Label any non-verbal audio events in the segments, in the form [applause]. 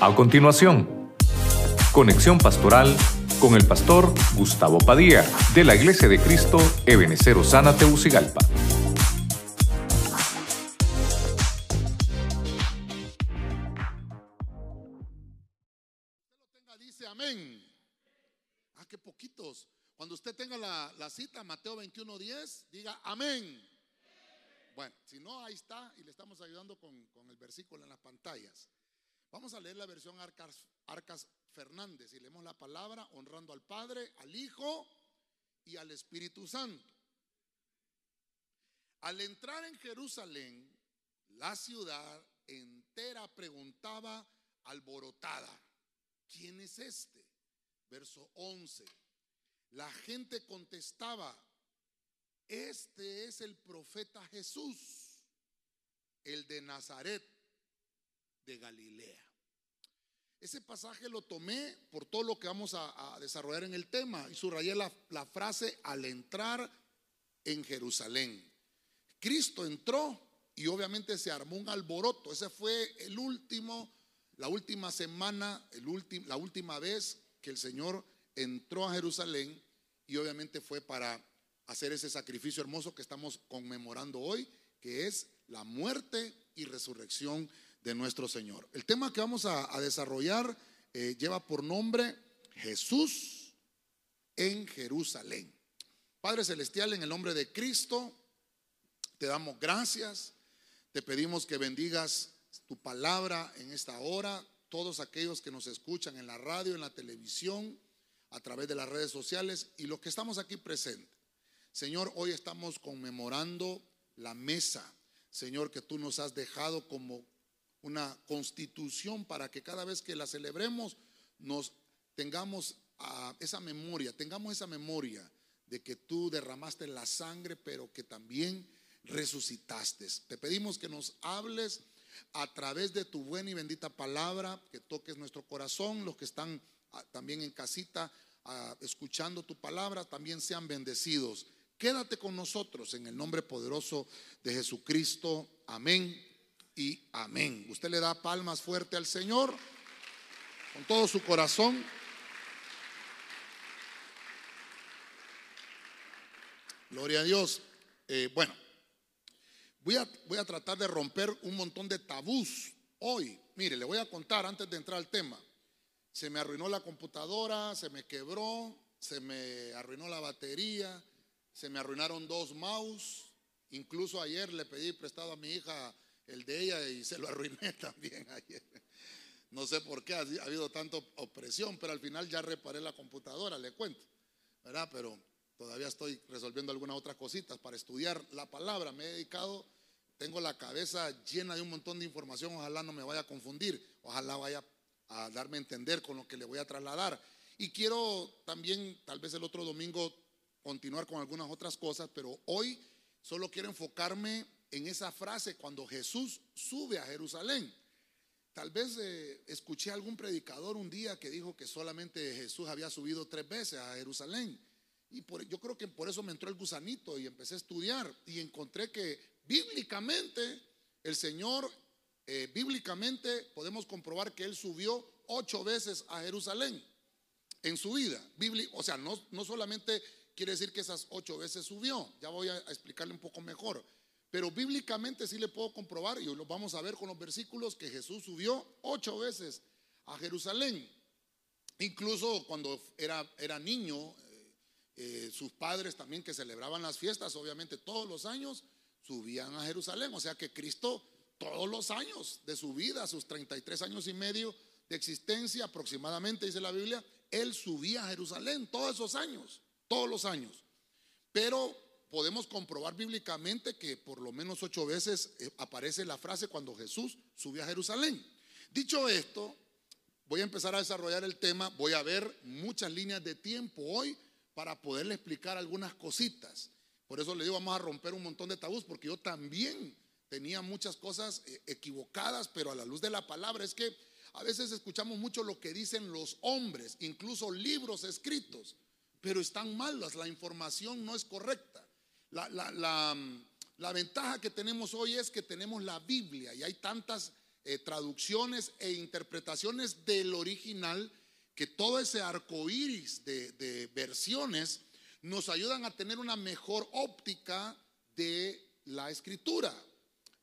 A continuación, conexión pastoral con el pastor Gustavo Padilla de la Iglesia de Cristo Ebenecer Osana Teucigalpa. Dice amén. Ah, qué poquitos. Cuando usted tenga la, cita, Mateo 21:10, diga amén. Bueno, si no, ahí está y le estamos ayudando con el versículo en las pantallas. Vamos a leer la versión Arcas, Arcas Fernández y leemos la palabra honrando al Padre, al Hijo y al Espíritu Santo. Al entrar en Jerusalén, la ciudad entera preguntaba alborotada, ¿quién es este? Verso 11. La gente contestaba, este es el profeta Jesús, el de Nazaret de Galilea. Ese pasaje lo tomé por todo lo que vamos a, desarrollar en el tema y subrayé la, frase al entrar en Jerusalén. Cristo entró y obviamente se armó un alboroto. Ese fue el último, la última semana, el la última vez que el Señor entró a Jerusalén y obviamente fue para hacer ese sacrificio hermoso que estamos conmemorando hoy, que es la muerte y resurrección de nuestro Señor. El tema que vamos a, desarrollar eh, lleva por nombre Jesús en Jerusalén. Padre Celestial, en el nombre de Cristo, te damos gracias, te pedimos que bendigas tu palabra en esta hora, todos aquellos que nos escuchan en la radio, en la televisión, a través de las redes sociales y los que estamos aquí presentes. Señor, hoy estamos conmemorando la mesa, Señor, que tú nos has dejado como una constitución para que cada vez que la celebremos nos tengamos uh, esa memoria, tengamos esa memoria de que tú derramaste la sangre, pero que también resucitaste. Te pedimos que nos hables a través de tu buena y bendita palabra, que toques nuestro corazón, los que están uh, también en casita uh, escuchando tu palabra, también sean bendecidos. Quédate con nosotros en el nombre poderoso de Jesucristo. Amén y amén. Usted le da palmas fuerte al Señor con todo su corazón. Gloria a Dios. Eh, bueno, voy a, voy a tratar de romper un montón de tabús hoy. Mire, le voy a contar antes de entrar al tema. Se me arruinó la computadora, se me quebró, se me arruinó la batería, se me arruinaron dos mouse. Incluso ayer le pedí prestado a mi hija el de ella y se lo arruiné [laughs] también ayer. No sé por qué ha, habido tanta opresión, pero al final ya reparé la computadora, le cuento, ¿verdad? Pero todavía estoy resolviendo algunas otras cositas para estudiar la palabra. Me he dedicado, tengo la cabeza llena de un montón de información, ojalá no me vaya a confundir, ojalá vaya a darme a entender con lo que le voy a trasladar. Y quiero también, tal vez el otro domingo, continuar con algunas otras cosas, pero hoy solo quiero enfocarme en esa frase cuando Jesús sube a Jerusalén. Tal vez eh, escuché a algún predicador un día que dijo que solamente Jesús había subido tres veces a Jerusalén. Y por, yo creo que por eso me entró el gusanito y empecé a estudiar y encontré que bíblicamente el Señor, eh, bíblicamente podemos comprobar que Él subió ocho veces a Jerusalén en su vida. o sea, no, no solamente quiere decir que esas ocho veces subió, ya voy a explicarle un poco mejor. Pero bíblicamente sí le puedo comprobar, y lo vamos a ver con los versículos, que Jesús subió ocho veces a Jerusalén. Incluso cuando era, era niño, eh, eh, sus padres también que celebraban las fiestas, obviamente todos los años subían a Jerusalén. O sea que Cristo todos los años de su vida, sus 33 años y medio de existencia aproximadamente, dice la Biblia, él subía a Jerusalén todos esos años, todos los años. Pero podemos comprobar bíblicamente que por lo menos ocho veces eh, aparece la frase cuando Jesús subió a Jerusalén. Dicho esto, voy a empezar a desarrollar el tema, voy a ver muchas líneas de tiempo hoy para poderle explicar algunas cositas. Por eso le digo, vamos a romper un montón de tabús, porque yo también tenía muchas cosas eh, equivocadas, pero a la luz de la palabra es que a veces escuchamos mucho lo que dicen los hombres, incluso libros escritos, pero están malas, la información no es correcta. La, la, la, la, ventaja que tenemos hoy es que tenemos la Biblia y hay tantas eh, traducciones e interpretaciones del original que todo ese arco iris de, de versiones nos ayudan a tener una mejor óptica de la escritura.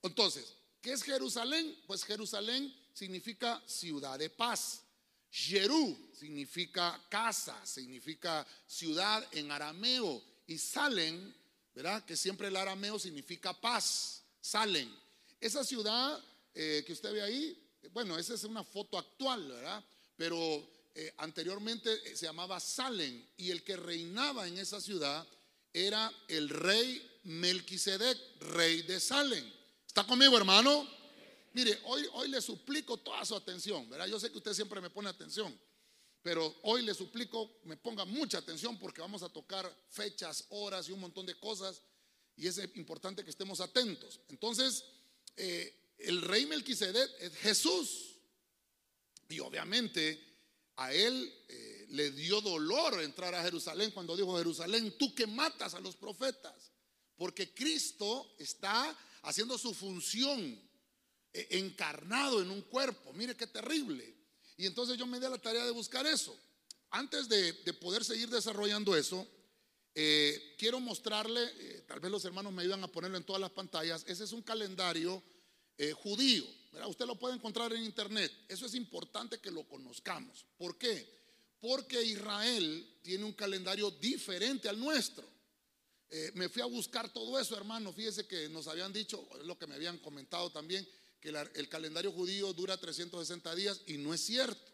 Entonces, ¿qué es Jerusalén? Pues Jerusalén significa ciudad de paz. Jerú significa casa, significa ciudad en arameo. Y Salen, ¿verdad? Que siempre el arameo significa paz. Salen. Esa ciudad eh, que usted ve ahí, bueno, esa es una foto actual, ¿verdad? Pero eh, anteriormente eh, se llamaba Salen y el que reinaba en esa ciudad era el rey Melquisedec, rey de Salem. ¿Está conmigo, hermano? Mire, hoy, hoy le suplico toda su atención, ¿verdad? Yo sé que usted siempre me pone atención, pero hoy le suplico me ponga mucha atención porque vamos a tocar fechas, horas y un montón de cosas y es importante que estemos atentos. Entonces, eh, el rey Melquisedec es Jesús y obviamente a él eh, le dio dolor entrar a Jerusalén cuando dijo Jerusalén, tú que matas a los profetas. Porque Cristo está haciendo su función eh, encarnado en un cuerpo. Mire qué terrible. Y entonces yo me di la tarea de buscar eso. Antes de, poder seguir desarrollando eso, eh, quiero mostrarle, eh, tal vez los hermanos me ayudan a ponerlo en todas las pantallas, ese es un calendario judío. Usted lo puede encontrar en internet. Eso es importante que lo conozcamos. ¿Por qué? Porque Israel tiene un calendario diferente al nuestro. Eh, me fui a buscar todo eso, hermano. Fíjese que nos habían dicho, lo que me habían comentado también, que el calendario judío dura 360 días y no es cierto.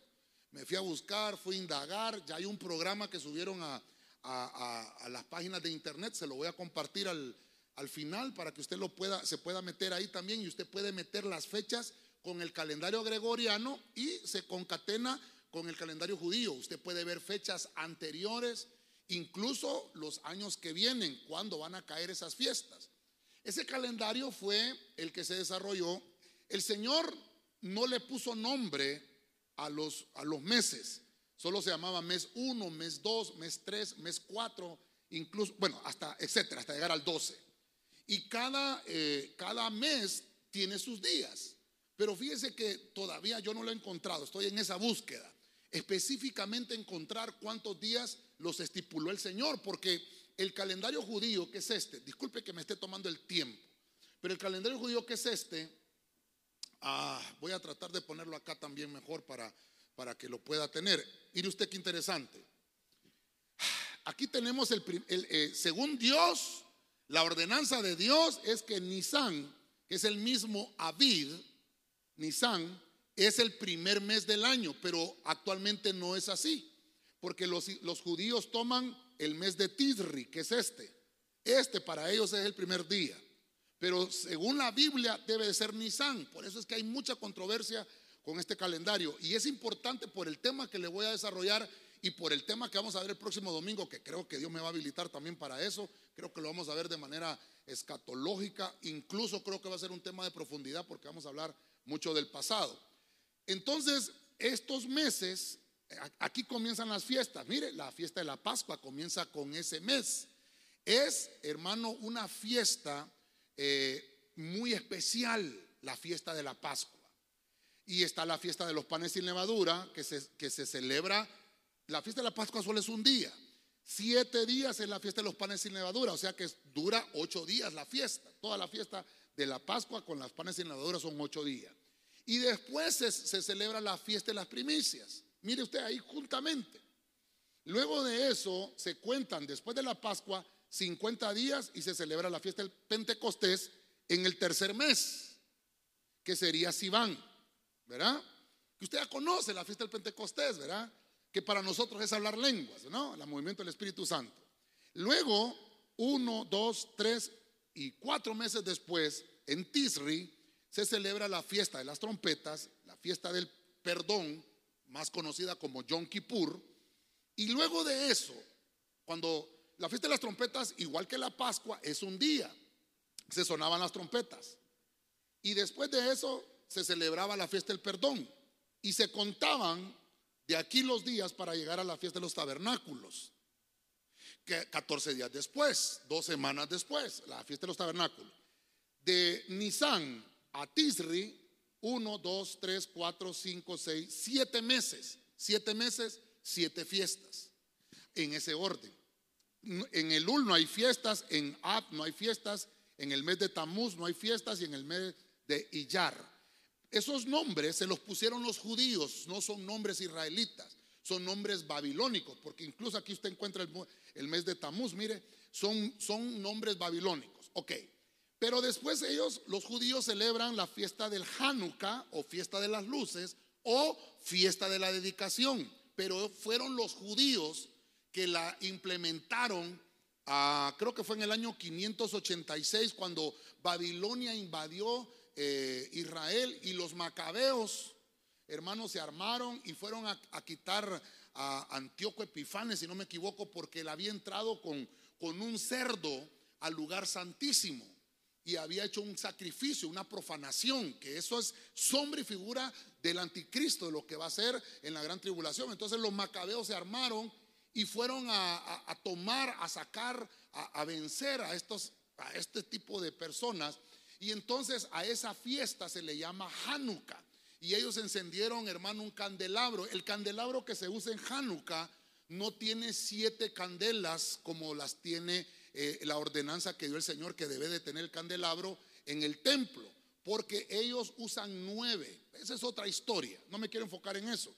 Me fui a buscar, fui a indagar, ya hay un programa que subieron a, las páginas de internet, se lo voy a compartir al, al final para que usted lo pueda, se pueda meter ahí también y usted puede meter las fechas con el calendario gregoriano y se concatena con el calendario judío. Usted puede ver fechas anteriores incluso los años que vienen, cuando van a caer esas fiestas. Ese calendario fue el que se desarrolló. El Señor no le puso nombre a los, a los meses, solo se llamaba mes 1, mes 2, mes 3, mes 4, incluso, bueno, hasta, etcétera, hasta llegar al 12. Y cada, eh, cada mes tiene sus días. Pero fíjese que todavía yo no lo he encontrado, estoy en esa búsqueda. Específicamente encontrar cuántos días los estipuló el Señor, porque el calendario judío que es este, disculpe que me esté tomando el tiempo, pero el calendario judío que es este, ah, voy a tratar de ponerlo acá también mejor para, para que lo pueda tener. Mire usted qué interesante. Aquí tenemos el, eh, según Dios, la ordenanza de Dios es que Nisan, que es el mismo Avid, Nisan, es el primer mes del año, pero actualmente no es así porque los, judíos toman el mes de Tisri, que es este. Este para ellos es el primer día. Pero según la Biblia debe de ser Nisan. Por eso es que hay mucha controversia con este calendario. Y es importante por el tema que le voy a desarrollar y por el tema que vamos a ver el próximo domingo, que creo que Dios me va a habilitar también para eso. Creo que lo vamos a ver de manera escatológica. Incluso creo que va a ser un tema de profundidad porque vamos a hablar mucho del pasado. Entonces, estos meses Aquí comienzan las fiestas. Mire, la fiesta de la Pascua comienza con ese mes. Es, hermano, una fiesta eh, muy especial, la fiesta de la Pascua. Y está la fiesta de los panes sin levadura, que se, que se celebra. La fiesta de la Pascua solo es un día. Siete días es la fiesta de los panes sin levadura, o sea que dura ocho días la fiesta. Toda la fiesta de la Pascua con las panes sin levadura son ocho días. Y después se celebra la fiesta de las primicias. Mire usted ahí juntamente. Luego de eso se cuentan después de la Pascua 50 días y se celebra la fiesta del Pentecostés en el tercer mes, que sería Sibán, ¿verdad? Que usted ya conoce la fiesta del Pentecostés, ¿verdad? Que para nosotros es hablar lenguas, ¿no? El movimiento del Espíritu Santo. Luego, uno, dos, tres y cuatro meses después, en Tisri, se celebra la fiesta de las trompetas, la fiesta del perdón, más conocida como Yom Kippur. Y luego de eso, cuando la fiesta de las trompetas, igual que la Pascua, es un día, se sonaban las trompetas. Y después de eso se celebraba la fiesta del perdón. Y se contaban de aquí los días para llegar a la fiesta de los tabernáculos. Que 14 días después, dos semanas después, la fiesta de los tabernáculos. De Nisan a Tisri Uno, dos, tres, cuatro, cinco, seis, siete meses. Siete meses, siete fiestas. En ese orden. En el Ul no hay fiestas, en Ab no hay fiestas, en el mes de Tamuz no hay fiestas y en el mes de Iyar. Esos nombres se los pusieron los judíos, no son nombres israelitas, son nombres babilónicos, porque incluso aquí usted encuentra el, mes de Tamuz, mire, son, son nombres babilónicos. Ok, pero después ellos, los judíos, celebran la fiesta del Hanukkah o fiesta de las luces o fiesta de la dedicación, pero fueron los judíos que la implementaron Ah, creo que fue en el año 586 cuando Babilonia invadió eh, Israel y los macabeos, hermanos, se armaron y fueron a, quitar a Antíoco Epifanes, si no me equivoco, porque él había entrado con, con un cerdo al lugar santísimo y había hecho un sacrificio, una profanación, que eso es sombra y figura del anticristo, de lo que va a ser en la gran tribulación. Entonces los macabeos se armaron y fueron a, tomar, a sacar, a, vencer a, estos, a este tipo de personas. Y entonces a esa fiesta se le llama Hanukkah. Y ellos encendieron, hermano, un candelabro. El candelabro que se usa en Hanukkah no tiene siete candelas como las tiene eh, la ordenanza que dio el Señor que debe de tener el candelabro en el templo. Porque ellos usan nueve. Esa es otra historia. No me quiero enfocar en eso.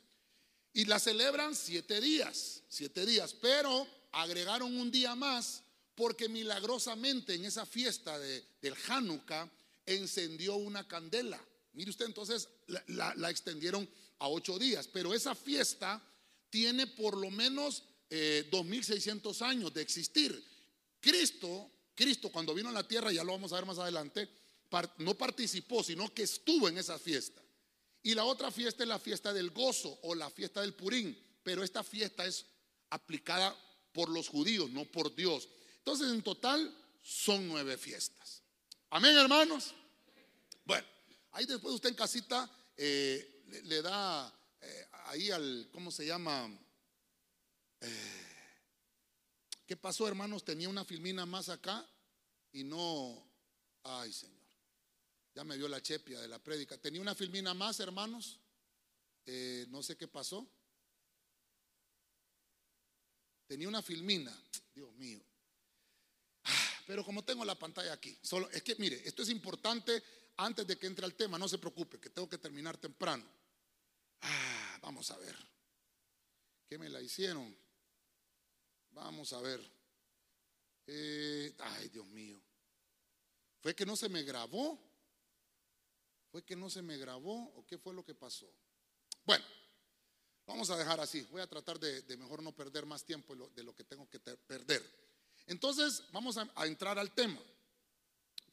Y la celebran siete días, siete días, pero agregaron un día más porque milagrosamente en esa fiesta de, del Hanukkah encendió una candela. Mire usted, entonces la, extendieron a ocho días, pero esa fiesta tiene por lo menos eh, 2600 años de existir. Cristo, Cristo cuando vino a la tierra, ya lo vamos a ver más adelante, no participó, sino que estuvo en esa fiesta. Y la otra fiesta es la fiesta del gozo o la fiesta del Purín. Pero esta fiesta es aplicada por los judíos, no por Dios. Entonces, en total son nueve fiestas. Amén, hermanos. Bueno, ahí después usted en casita eh, le, da eh, ahí al, ¿cómo se llama? Eh, ¿Qué pasó, hermanos? Tenía una filmina más acá y no, ay, Señor. Ya me vio la chepia de la prédica. Tenía una filmina más, hermanos. Eh, no sé qué pasó. Tenía una filmina. Dios mío. Ah, pero como tengo la pantalla aquí, solo es que mire, esto es importante antes de que entre al tema, no se preocupe, que tengo que terminar temprano. Ah, vamos a ver. ¿Qué me la hicieron? Vamos a ver. Eh, ay, Dios mío. Fue que no se me grabó. ¿Fue que no se me grabó o qué fue lo que pasó? Bueno, vamos a dejar así. Voy a tratar de, mejor no perder más tiempo de lo, que tengo que perder. Entonces, vamos a, entrar al tema.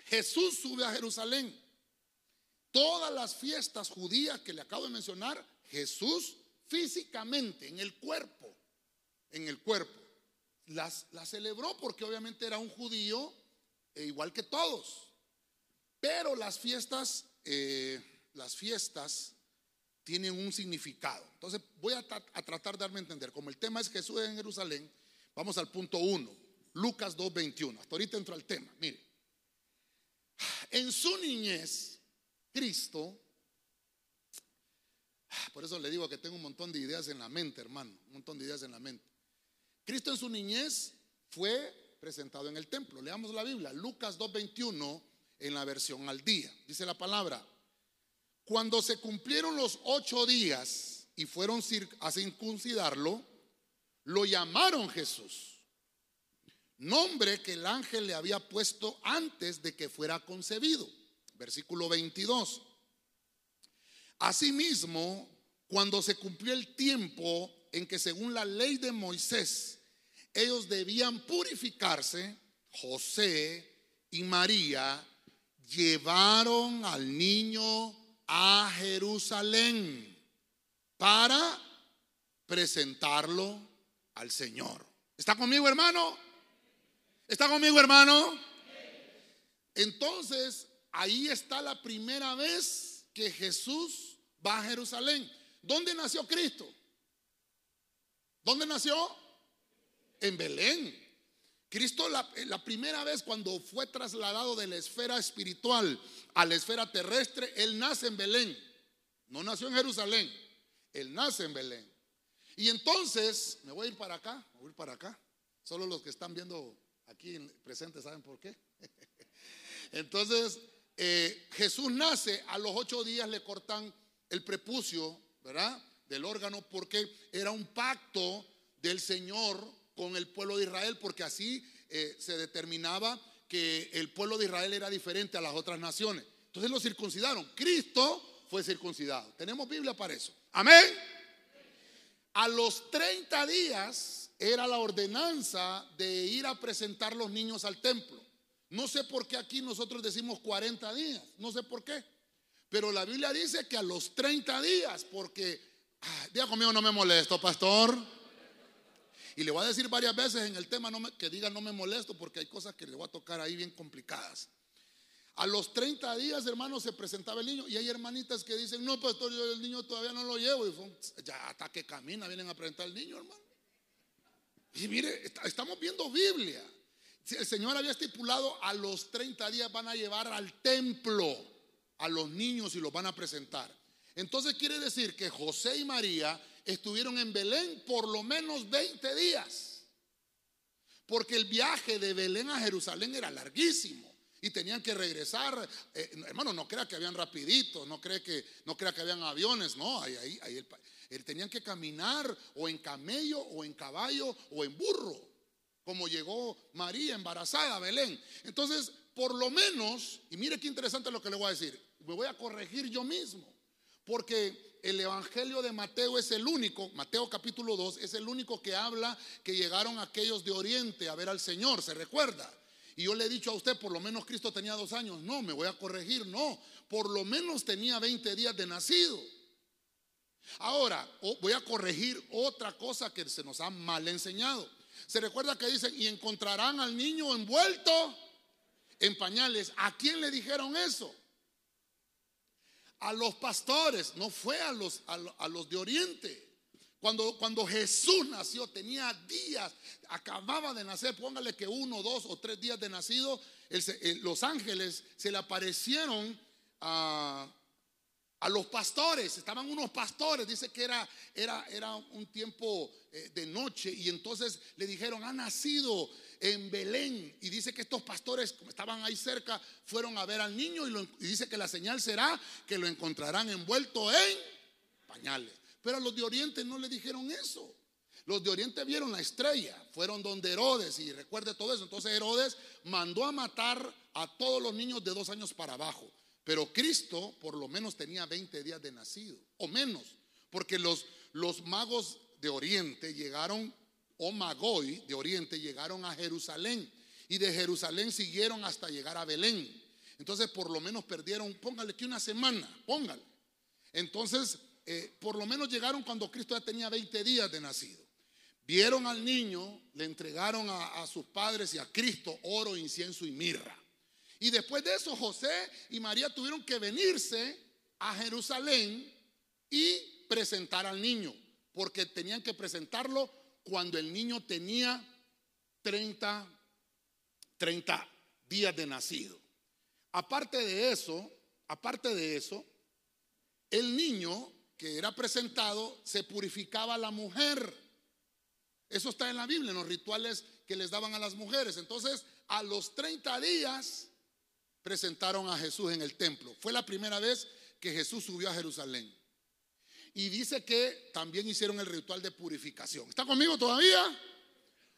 Jesús sube a Jerusalén. Todas las fiestas judías que le acabo de mencionar, Jesús físicamente, en el cuerpo, en el cuerpo, las, las celebró porque obviamente era un judío e igual que todos. Pero las fiestas eh, las fiestas tienen un significado. Entonces voy a, tratar de darme a entender. Como el tema es Jesús en Jerusalén, vamos al punto 1, Lucas 2.21. Hasta ahorita entro al tema. Mire, en su niñez, Cristo, por eso le digo que tengo un montón de ideas en la mente, hermano, un montón de ideas en la mente. Cristo en su niñez fue presentado en el templo. Leamos la Biblia, Lucas 2.21 en la versión al día. Dice la palabra, cuando se cumplieron los ocho días y fueron a circuncidarlo, lo llamaron Jesús, nombre que el ángel le había puesto antes de que fuera concebido. Versículo 22. Asimismo, cuando se cumplió el tiempo en que según la ley de Moisés ellos debían purificarse, José y María llevaron al niño a Jerusalén para presentarlo al Señor. ¿Está conmigo, hermano? ¿Está conmigo, hermano? Entonces, ahí está la primera vez que Jesús va a Jerusalén. ¿Dónde nació Cristo? ¿Dónde nació? En Belén. Cristo la, la, primera vez cuando fue trasladado de la esfera espiritual a la esfera terrestre, Él nace en Belén. No nació en Jerusalén, Él nace en Belén. Y entonces, me voy a ir para acá, voy a ir para acá. Solo los que están viendo aquí presentes saben por qué. [laughs] Entonces, eh, Jesús nace, a los ocho días le cortan el prepucio, ¿verdad? Del órgano, porque era un pacto del Señor con el pueblo de Israel, porque así eh, se determinaba que el pueblo de Israel era diferente a las otras naciones. Entonces lo circuncidaron. Cristo fue circuncidado. Tenemos Biblia para eso. Amén. A los 30 días era la ordenanza de ir a presentar los niños al templo. No sé por qué aquí nosotros decimos 40 días, no sé por qué. Pero la Biblia dice que a los 30 días, porque, ah, conmigo, no me molesto, pastor. Y le voy a decir varias veces en el tema que diga no me molesto, porque hay cosas que le voy a tocar ahí bien complicadas. A los 30 días, hermanos, se presentaba el niño. Y hay hermanitas que dicen, no, pastor, yo el niño todavía no lo llevo. Y ya hasta que camina vienen a presentar el niño, hermano. Y mire, estamos viendo Biblia. El Señor había estipulado a los 30 días van a llevar al templo a los niños y los van a presentar. Entonces quiere decir que José y María estuvieron en Belén por lo menos 20 días. Porque el viaje de Belén a Jerusalén era larguísimo y tenían que regresar. Eh, hermano, no crea que habían rapiditos, no crea que, no crea que habían aviones, no, ahí, ahí, ahí tenían que caminar o en camello o en caballo o en burro como llegó María embarazada a Belén. Entonces, por lo menos, y mire qué interesante lo que le voy a decir, me voy a corregir yo mismo, porque el Evangelio de Mateo es el único, Mateo capítulo 2, es el único que habla que llegaron aquellos de Oriente a ver al Señor, ¿se recuerda? Y yo le he dicho a usted, por lo menos Cristo tenía dos años. No, me voy a corregir, no. Por lo menos tenía 20 días de nacido. Ahora, voy a corregir otra cosa que se nos ha mal enseñado. Se recuerda que dicen, y encontrarán al niño envuelto en pañales. ¿A quién le dijeron eso? A los pastores, no fue a los, a, los de Oriente. Cuando, cuando, Jesús nació, tenía días, acababa de nacer, póngale que uno, dos o tres días de nacido, los ángeles se le aparecieron a, a los pastores, estaban unos pastores, dice que era, era, era un tiempo eh, de noche y entonces le dijeron, ha nacido en Belén y dice que estos pastores como estaban ahí cerca fueron a ver al niño y, y dice que la señal será que lo encontrarán envuelto en pañales. Pero a los de Oriente no le dijeron eso. Los de Oriente vieron la estrella, fueron donde Herodes y recuerde todo eso. Entonces Herodes mandó a matar a todos los niños de dos años para abajo. Pero Cristo por lo menos tenía 20 días de nacido, o menos, porque los, los magos de Oriente llegaron, o Magoy de Oriente llegaron a Jerusalén, y de Jerusalén siguieron hasta llegar a Belén. Entonces por lo menos perdieron, póngale que una semana, póngale. Entonces, eh, por lo menos llegaron cuando Cristo ya tenía 20 días de nacido. Vieron al niño, le entregaron a sus padres y a Cristo oro, incienso y mirra. Y después de eso José y María tuvieron que venirse a Jerusalén y presentar al niño, porque tenían que presentarlo cuando el niño tenía 30, 30 días de nacido. Aparte de eso, aparte de eso, el niño que era presentado se purificaba a la mujer. Eso está en la Biblia, en los rituales que les daban a las mujeres. Entonces, a los 30 días presentaron a Jesús en el templo. Fue la primera vez que Jesús subió a Jerusalén. Y dice que también hicieron el ritual de purificación. ¿Está conmigo todavía?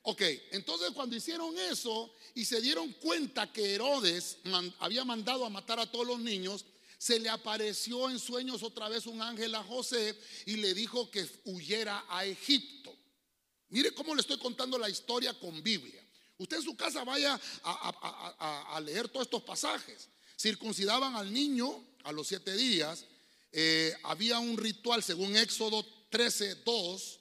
Ok, entonces cuando hicieron eso y se dieron cuenta que Herodes había mandado a matar a todos los niños, se le apareció en sueños otra vez un ángel a José y le dijo que huyera a Egipto. Mire cómo le estoy contando la historia con Biblia. Usted en su casa vaya a, leer todos estos pasajes. Circuncidaban al niño a los siete días. Eh, había un ritual según Éxodo 13, 2,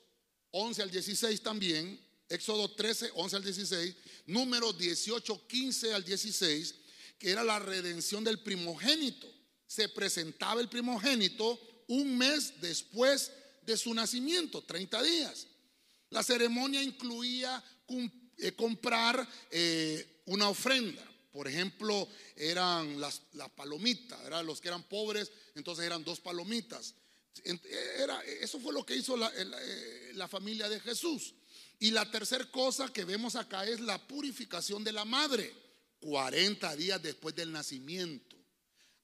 11 al 16 también. Éxodo 13, 11 al 16. Número 18, 15 al 16, que era la redención del primogénito. Se presentaba el primogénito un mes después de su nacimiento, 30 días. La ceremonia incluía eh, comprar eh, una ofrenda. Por ejemplo, eran las, las palomitas, los que eran pobres, entonces eran dos palomitas. Era, eso fue lo que hizo la, eh, la familia de Jesús. Y la tercera cosa que vemos acá es la purificación de la madre, 40 días después del nacimiento.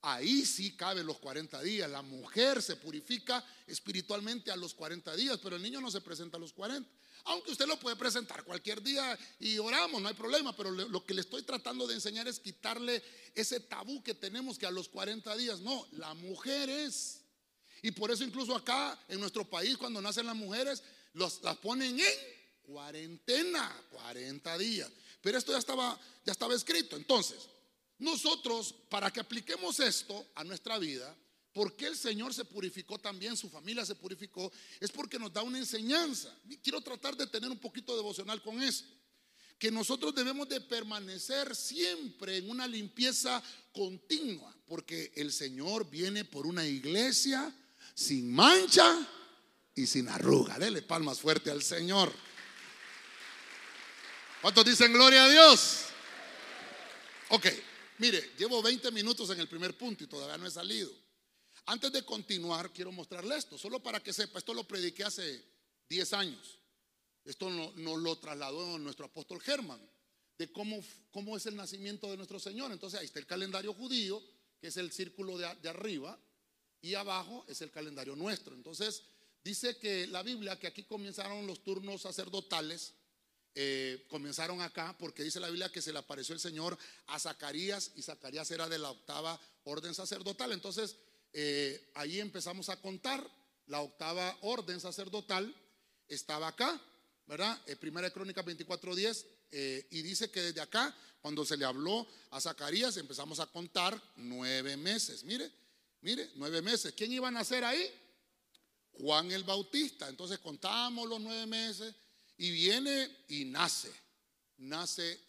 Ahí sí caben los 40 días. La mujer se purifica espiritualmente a los 40 días, pero el niño no se presenta a los 40. Aunque usted lo puede presentar cualquier día y oramos, no hay problema, pero lo que le estoy tratando de enseñar es quitarle ese tabú que tenemos que a los 40 días, no, la mujer es. Y por eso incluso acá en nuestro país cuando nacen las mujeres las ponen en cuarentena, 40 días. Pero esto ya estaba ya estaba escrito. Entonces, nosotros para que apliquemos esto a nuestra vida, ¿Por qué el Señor se purificó también? Su familia se purificó. Es porque nos da una enseñanza. Quiero tratar de tener un poquito devocional con eso. Que nosotros debemos de permanecer siempre en una limpieza continua. Porque el Señor viene por una iglesia sin mancha y sin arruga. Dele palmas fuerte al Señor. ¿Cuántos dicen gloria a Dios? Ok, mire, llevo 20 minutos en el primer punto y todavía no he salido. Antes de continuar, quiero mostrarle esto, solo para que sepa, esto lo prediqué hace 10 años. Esto nos lo trasladó nuestro apóstol Germán, de cómo, cómo es el nacimiento de nuestro Señor. Entonces ahí está el calendario judío, que es el círculo de, arriba, y abajo es el calendario nuestro. Entonces dice que la Biblia, que aquí comenzaron los turnos sacerdotales, eh, comenzaron acá porque dice la Biblia que se le apareció el Señor a Zacarías y Zacarías era de la octava orden sacerdotal. Entonces eh, ahí empezamos a contar la octava orden sacerdotal, estaba acá, ¿verdad? Eh, primera Crónica 24:10, eh, y dice que desde acá, cuando se le habló a Zacarías, empezamos a contar nueve meses. Mire, mire, nueve meses. ¿Quién iba a nacer ahí? Juan el Bautista. Entonces contamos los nueve meses y viene y nace. Nace,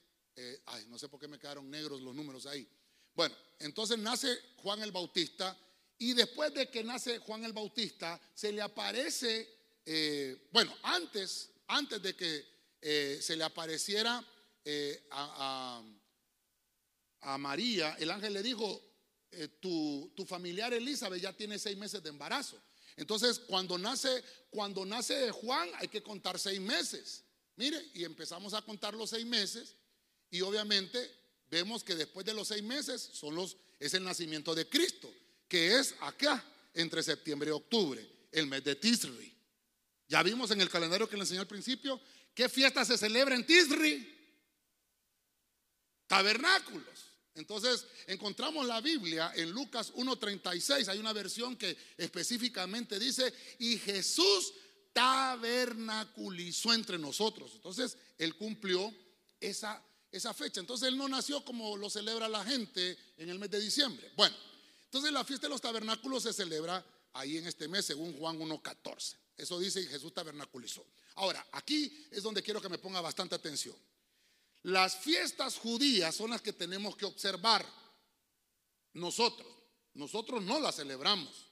ay, no sé por qué me quedaron negros los números ahí. Bueno, entonces nace Juan el Bautista y después de que nace Juan el Bautista, se le aparece, eh, bueno, antes, antes de que eh, se le apareciera eh, a, María, el ángel le dijo, tu, tu, familiar Elizabeth ya tiene seis meses de embarazo. Entonces, cuando nace, cuando nace Juan, hay que contar seis meses. Mire, y empezamos a contar los seis meses, y obviamente vemos que después de los seis meses son los, es el nacimiento de Cristo que es acá, entre septiembre y octubre, el mes de Tisri. Ya vimos en el calendario que le enseñó al principio, ¿qué fiesta se celebra en Tisri? Tabernáculos. Entonces encontramos la Biblia en Lucas 1.36, hay una versión que específicamente dice, y Jesús tabernaculizó entre nosotros. Entonces él cumplió esa, esa fecha. Entonces él no nació como lo celebra la gente en el mes de diciembre. Bueno, entonces la fiesta de los tabernáculos se celebra ahí en este mes, según Juan 1.14. Eso dice Jesús tabernaculizó. Ahora, aquí es donde quiero que me ponga bastante atención. Las fiestas judías son las que tenemos que observar nosotros. Nosotros no las celebramos,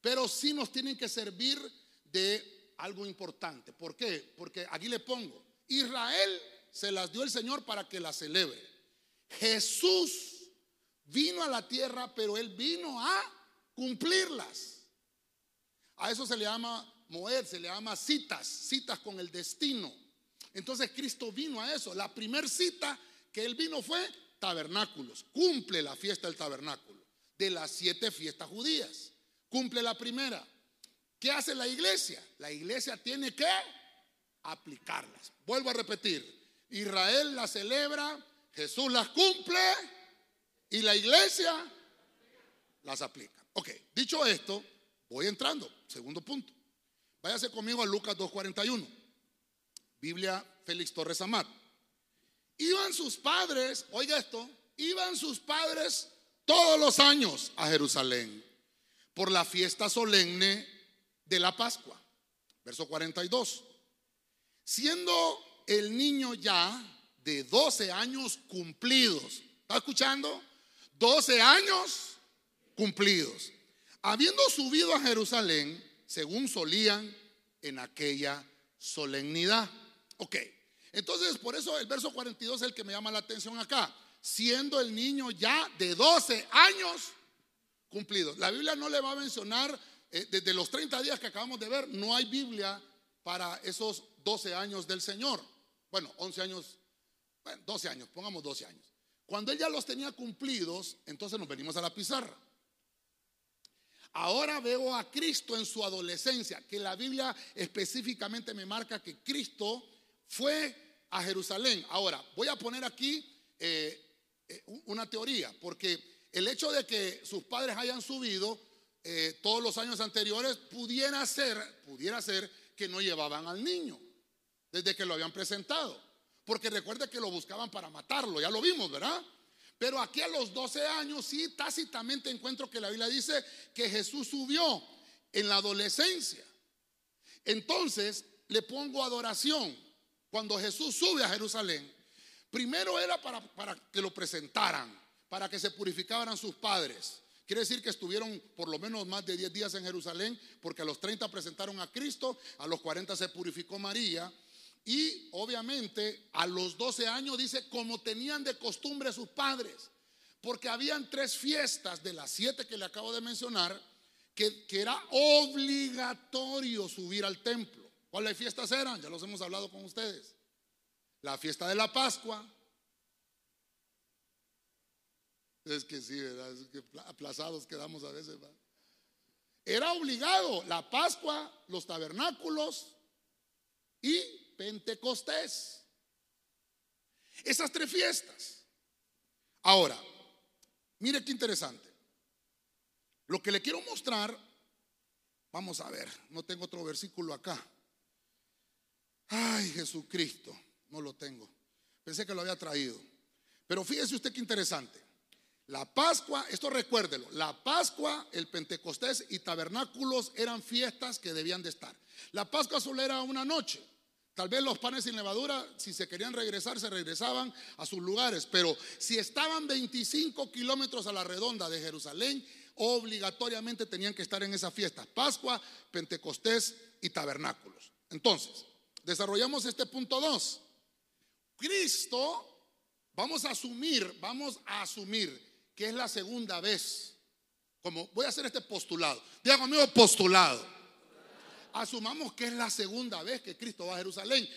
pero sí nos tienen que servir de algo importante. ¿Por qué? Porque aquí le pongo, Israel se las dio el Señor para que las celebre. Jesús Vino a la tierra, pero Él vino a cumplirlas. A eso se le llama mover, se le llama citas, citas con el destino. Entonces Cristo vino a eso. La primer cita que Él vino fue tabernáculos. Cumple la fiesta del tabernáculo. De las siete fiestas judías. Cumple la primera. ¿Qué hace la iglesia? La iglesia tiene que aplicarlas. Vuelvo a repetir. Israel las celebra, Jesús las cumple y la iglesia las aplica. Ok, dicho esto, voy entrando. Segundo punto. Váyase conmigo a Lucas 2.41. Biblia Félix Torres Amat. Iban sus padres, oiga esto, iban sus padres todos los años a Jerusalén por la fiesta solemne de la Pascua. Verso 42. Siendo el niño ya de 12 años cumplidos. ¿Está escuchando? 12 años cumplidos. Habiendo subido a Jerusalén, según solían en aquella solemnidad. Ok, Entonces, por eso el verso 42 es el que me llama la atención acá. Siendo el niño ya de 12 años cumplidos. La Biblia no le va a mencionar, eh, desde los 30 días que acabamos de ver, no hay Biblia para esos 12 años del Señor. Bueno, 11 años, bueno, 12 años, pongamos 12 años. Cuando él ya los tenía cumplidos, entonces nos venimos a la pizarra. Ahora veo a Cristo en su adolescencia, que la Biblia específicamente me marca que Cristo fue a Jerusalén. Ahora, voy a poner aquí eh, eh, una teoría, porque el hecho de que sus padres hayan subido eh, todos los años anteriores pudiera ser, pudiera ser que no llevaban al niño desde que lo habían presentado. Porque recuerde que lo buscaban para matarlo, ya lo vimos, ¿verdad? Pero aquí a los 12 años sí tácitamente encuentro que la Biblia dice que Jesús subió en la adolescencia. Entonces le pongo adoración. Cuando Jesús sube a Jerusalén, primero era para, para que lo presentaran, para que se purificaran sus padres. Quiere decir que estuvieron por lo menos más de 10 días en Jerusalén, porque a los 30 presentaron a Cristo, a los 40 se purificó María. Y obviamente a los 12 años dice, como tenían de costumbre sus padres, porque habían tres fiestas de las siete que le acabo de mencionar, que, que era obligatorio subir al templo. ¿Cuáles fiestas eran? Ya los hemos hablado con ustedes. La fiesta de la Pascua. Es que sí, ¿verdad? Es que aplazados quedamos a veces. Era obligado la Pascua, los tabernáculos y Pentecostés. Esas tres fiestas. Ahora, mire qué interesante. Lo que le quiero mostrar, vamos a ver, no tengo otro versículo acá. Ay, Jesucristo, no lo tengo. Pensé que lo había traído. Pero fíjese usted qué interesante. La Pascua, esto recuérdelo, la Pascua, el Pentecostés y tabernáculos eran fiestas que debían de estar. La Pascua solo era una noche. Tal vez los panes sin levadura, si se querían regresar, se regresaban a sus lugares. Pero si estaban 25 kilómetros a la redonda de Jerusalén, obligatoriamente tenían que estar en esas fiestas. Pascua, Pentecostés y tabernáculos. Entonces, desarrollamos este punto 2. Cristo, vamos a asumir, vamos a asumir que es la segunda vez. Como voy a hacer este postulado. Diga conmigo postulado asumamos que es la segunda vez que Cristo va a Jerusalén.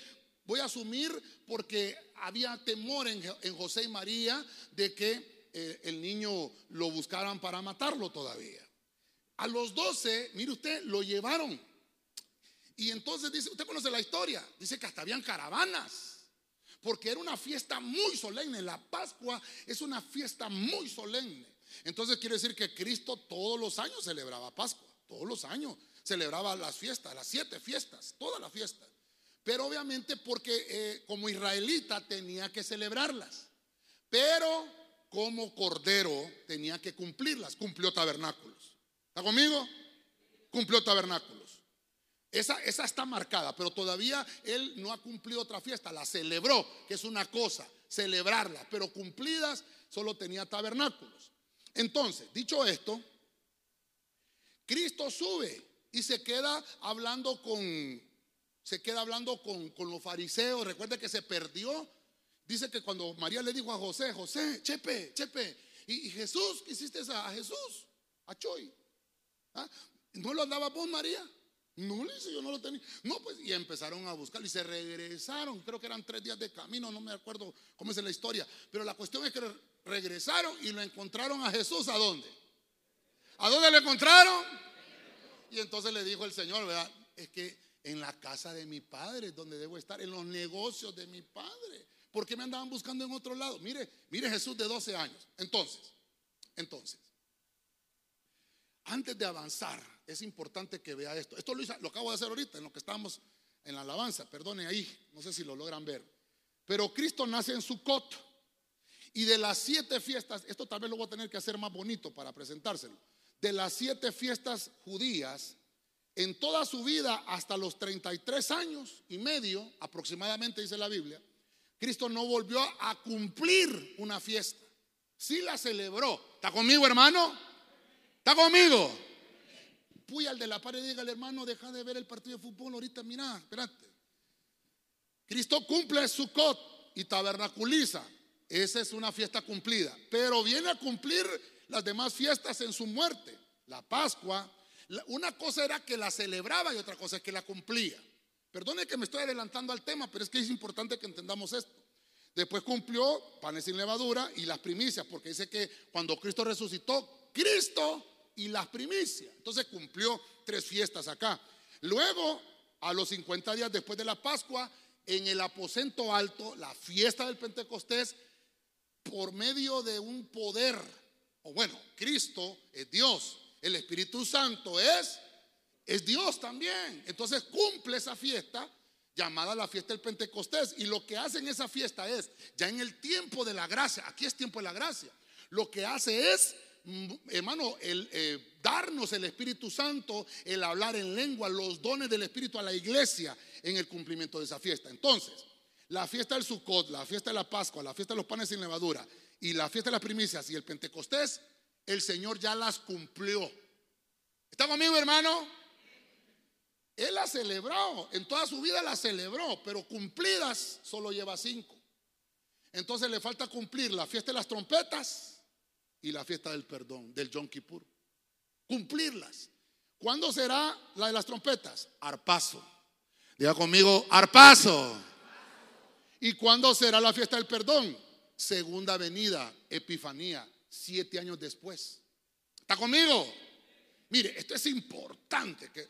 Voy a asumir porque había temor en, José y María de que eh, el niño lo buscaran para matarlo todavía. A los doce, mire usted, lo llevaron. Y entonces dice, usted conoce la historia, dice que hasta habían caravanas porque era una fiesta muy solemne. La Pascua es una fiesta muy solemne. Entonces quiere decir que Cristo todos los años celebraba Pascua, todos los años celebraba las fiestas, las siete fiestas, toda la fiesta. Pero obviamente porque eh, como israelita tenía que celebrarlas. Pero como cordero tenía que cumplirlas. Cumplió tabernáculos. ¿Está conmigo? Cumplió tabernáculos. Esa, esa está marcada, pero todavía él no ha cumplido otra fiesta. La celebró, que es una cosa, celebrarla. Pero cumplidas solo tenía tabernáculos. Entonces, dicho esto, Cristo sube y se queda hablando con, se queda hablando con, los fariseos. Recuerde que se perdió. Dice que cuando María le dijo a José, José, chepe, chepe, y, Jesús, ¿qué hiciste a, Jesús? A Choy. ¿Ah? ¿No lo andaba vos, María? No le dice, yo no lo tenía. No, pues, y empezaron a buscar y se regresaron. Creo que eran tres días de camino, no me acuerdo cómo es la historia. Pero la cuestión es que regresaron y lo encontraron a Jesús. ¿A dónde? ¿A dónde lo encontraron? Y entonces le dijo el Señor. Es que en la casa de mi padre es donde debo estar, en los negocios de mi padre. ¿Por qué me andaban buscando en otro lado? Mire, mire Jesús de 12 años. Entonces, entonces, antes de avanzar, es importante que vea esto. Esto lo, lo acabo de hacer ahorita, en lo que estamos en la alabanza. Perdone ahí, no sé si lo logran ver. Pero Cristo nace en Sucot. Y de las siete fiestas, esto tal vez lo voy a tener que hacer más bonito para presentárselo de las siete fiestas judías, en toda su vida hasta los 33 años y medio, aproximadamente dice la Biblia, Cristo no volvió a cumplir una fiesta. Sí la celebró. ¿Está conmigo, hermano? ¿Está conmigo? Puy al de la pared y diga al hermano, deja de ver el partido de fútbol ahorita, mira, espérate. Cristo cumple Sukkot y tabernaculiza. Esa es una fiesta cumplida. Pero viene a cumplir las demás fiestas en su muerte. La Pascua. Una cosa era que la celebraba y otra cosa es que la cumplía. Perdone que me estoy adelantando al tema, pero es que es importante que entendamos esto. Después cumplió panes sin levadura y las primicias, porque dice que cuando Cristo resucitó, Cristo y las primicias. Entonces cumplió tres fiestas acá. Luego, a los 50 días después de la Pascua, en el aposento alto, la fiesta del Pentecostés, por medio de un poder, o bueno, Cristo es Dios, el Espíritu Santo es, es Dios también. Entonces cumple esa fiesta llamada la fiesta del Pentecostés. Y lo que hace en esa fiesta es, ya en el tiempo de la gracia, aquí es tiempo de la gracia, lo que hace es, mm, hermano, el, eh, darnos el Espíritu Santo, el hablar en lengua, los dones del Espíritu a la iglesia en el cumplimiento de esa fiesta. Entonces, la fiesta del Sukkot, la fiesta de la Pascua, la fiesta de los panes sin levadura y la fiesta de las primicias y el Pentecostés, el Señor ya las cumplió. ¿Está conmigo, hermano? Él las celebró, en toda su vida las celebró, pero cumplidas solo lleva cinco. Entonces le falta cumplir la fiesta de las trompetas y la fiesta del perdón, del Yom Kippur. Cumplirlas. ¿Cuándo será la de las trompetas? Arpazo. Diga conmigo, arpazo. ¿Y cuándo será la fiesta del perdón? Segunda venida, Epifanía, siete años después. ¿Está conmigo? Mire, esto es importante. Que,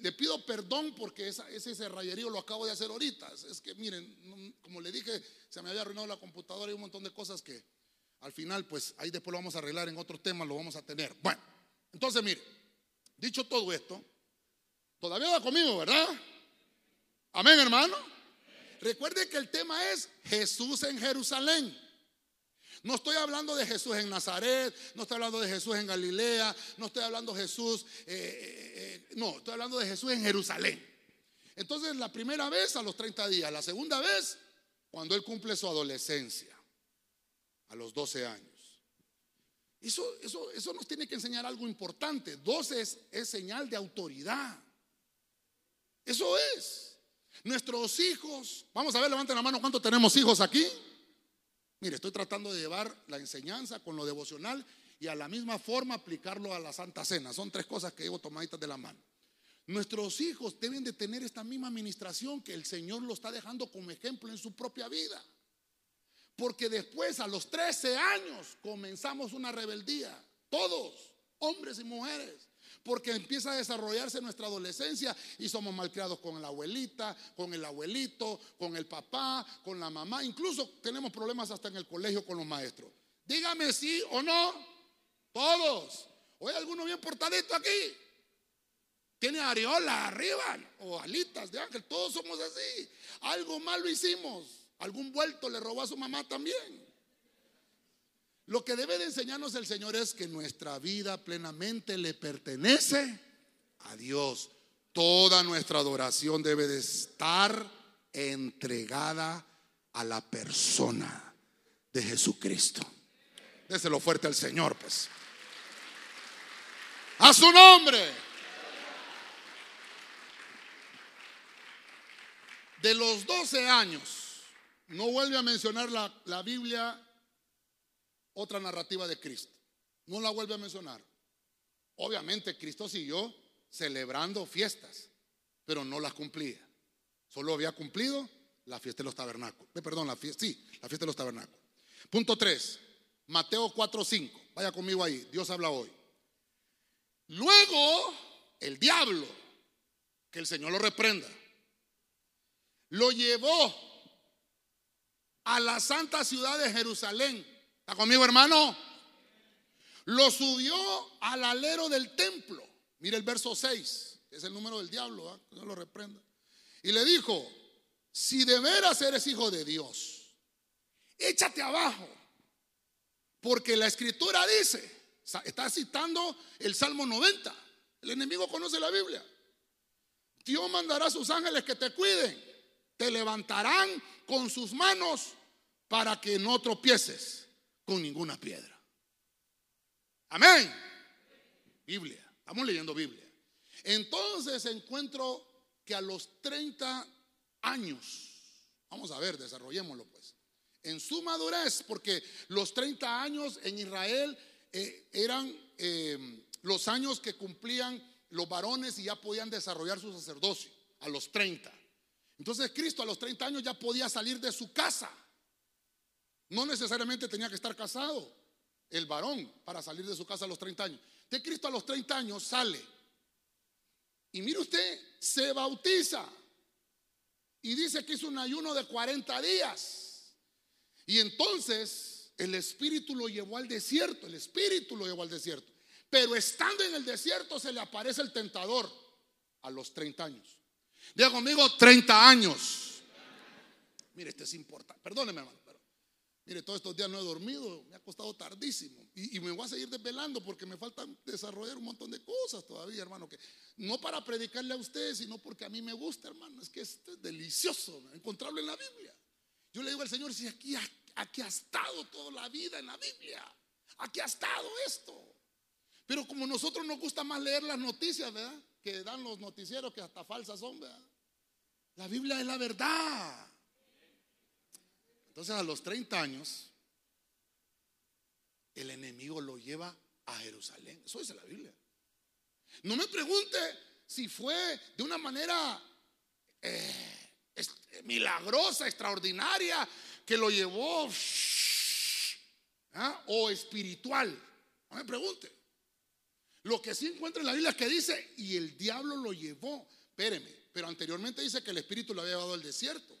le pido perdón porque ese rayerío lo acabo de hacer ahorita. Es que miren, como le dije, se me había arruinado la computadora y un montón de cosas que al final, pues ahí después lo vamos a arreglar en otro tema, lo vamos a tener. Bueno, entonces mire, dicho todo esto, todavía va conmigo, ¿verdad? Amén, hermano. Recuerde que el tema es Jesús en Jerusalén. No estoy hablando de Jesús en Nazaret, no estoy hablando de Jesús en Galilea, no estoy hablando de Jesús, eh, eh, eh, no, estoy hablando de Jesús en Jerusalén. Entonces la primera vez a los 30 días, la segunda vez cuando él cumple su adolescencia, a los 12 años. Eso, eso, eso nos tiene que enseñar algo importante. 12 es, es señal de autoridad. Eso es. Nuestros hijos, vamos a ver, levanten la mano, ¿cuántos tenemos hijos aquí? Mire, estoy tratando de llevar la enseñanza con lo devocional y a la misma forma aplicarlo a la Santa Cena. Son tres cosas que llevo tomaditas de la mano. Nuestros hijos deben de tener esta misma administración que el Señor lo está dejando como ejemplo en su propia vida. Porque después, a los 13 años, comenzamos una rebeldía. Todos, hombres y mujeres porque empieza a desarrollarse nuestra adolescencia y somos malcriados con la abuelita, con el abuelito, con el papá, con la mamá. Incluso tenemos problemas hasta en el colegio con los maestros. Dígame sí o no. Todos. ¿O hay alguno bien portadito aquí? Tiene areola arriba o alitas de ángel. Todos somos así. Algo malo hicimos. Algún vuelto le robó a su mamá también. Lo que debe de enseñarnos el Señor es que nuestra vida plenamente le pertenece a Dios. Toda nuestra adoración debe de estar entregada a la persona de Jesucristo. Déselo fuerte al Señor, pues. A su nombre. De los 12 años, no vuelve a mencionar la, la Biblia otra narrativa de Cristo. No la vuelve a mencionar. Obviamente Cristo siguió celebrando fiestas, pero no las cumplía. Solo había cumplido la fiesta de los tabernáculos. Eh, perdón, la fiesta, sí, la fiesta de los tabernáculos. Punto 3, Mateo 4:5. Vaya conmigo ahí, Dios habla hoy. Luego, el diablo, que el Señor lo reprenda, lo llevó a la santa ciudad de Jerusalén ¿Está conmigo, hermano? Lo subió al alero del templo. Mire el verso 6, es el número del diablo, ¿eh? no lo reprenda. Y le dijo, si de veras eres hijo de Dios, échate abajo. Porque la escritura dice, está citando el Salmo 90. El enemigo conoce la Biblia. Dios mandará a sus ángeles que te cuiden. Te levantarán con sus manos para que no tropieces con ninguna piedra. Amén. Biblia. Estamos leyendo Biblia. Entonces encuentro que a los 30 años Vamos a ver, desarrollémoslo pues. En su madurez, porque los 30 años en Israel eh, eran eh, los años que cumplían los varones y ya podían desarrollar su sacerdocio a los 30. Entonces Cristo a los 30 años ya podía salir de su casa. No necesariamente tenía que estar casado el varón para salir de su casa a los 30 años. De Cristo a los 30 años sale. Y mire usted, se bautiza. Y dice que hizo un ayuno de 40 días. Y entonces el Espíritu lo llevó al desierto. El Espíritu lo llevó al desierto. Pero estando en el desierto se le aparece el tentador a los 30 años. Diga conmigo, 30 años. Mire, este es importante. Perdóneme, hermano. Mire, todos estos días no he dormido. Me ha costado tardísimo. Y, me voy a seguir desvelando porque me falta desarrollar un montón de cosas todavía, hermano. Que no para predicarle a ustedes, sino porque a mí me gusta, hermano. Es que esto es delicioso encontrarlo en la Biblia. Yo le digo al Señor, si aquí, aquí ha estado toda la vida en la Biblia. Aquí ha estado esto. Pero como nosotros nos gusta más leer las noticias, ¿verdad? Que dan los noticieros que hasta falsas son, ¿verdad? La Biblia es la verdad. Entonces a los 30 años, el enemigo lo lleva a Jerusalén. Eso dice la Biblia. No me pregunte si fue de una manera eh, milagrosa, extraordinaria, que lo llevó ¿ah? o espiritual. No me pregunte. Lo que sí encuentra en la Biblia es que dice, y el diablo lo llevó. Espéreme, pero anteriormente dice que el Espíritu lo había llevado al desierto.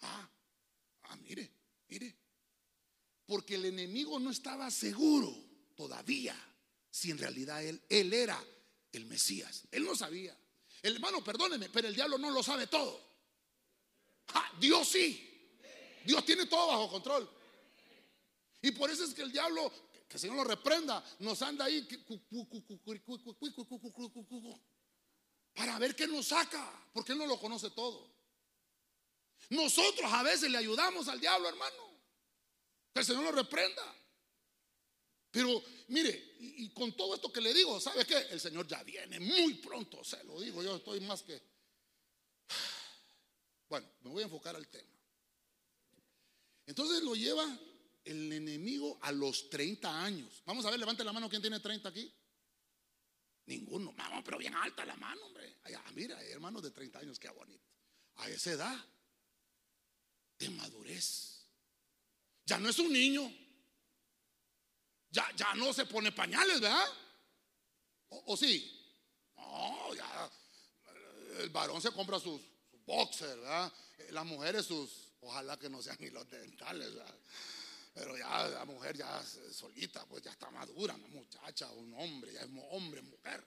Ah. Porque el enemigo no estaba seguro todavía si en realidad él, él era el Mesías. Él no sabía. El hermano, perdóneme, pero el diablo no lo sabe todo. Ah, Dios sí. Dios tiene todo bajo control. Y por eso es que el diablo que el Señor lo reprenda, nos anda ahí para ver qué nos saca, porque Él no lo conoce todo. Nosotros a veces le ayudamos al diablo, hermano. Que el Señor lo reprenda. Pero mire, y, con todo esto que le digo, ¿sabe qué? El Señor ya viene muy pronto, se lo digo, yo estoy más que... [sighs] Bueno, me voy a enfocar al tema. Entonces lo lleva el enemigo a los 30 años. Vamos a ver, levante la mano, ¿quién tiene 30 aquí? Ninguno, vamos, pero bien alta la mano, hombre. mira, hay hermanos de 30 años, qué bonito. A esa edad de madurez. Ya no es un niño. Ya, ya no se pone pañales, ¿verdad? ¿O, sí? No, ya. El varón se compra sus, boxers, ¿verdad? Las mujeres sus, ojalá que no sean [laughs] hilos dentales, ¿verdad? Pero ya la mujer ya solita, pues ya está madura, una muchacha, un hombre, ya es hombre, mujer.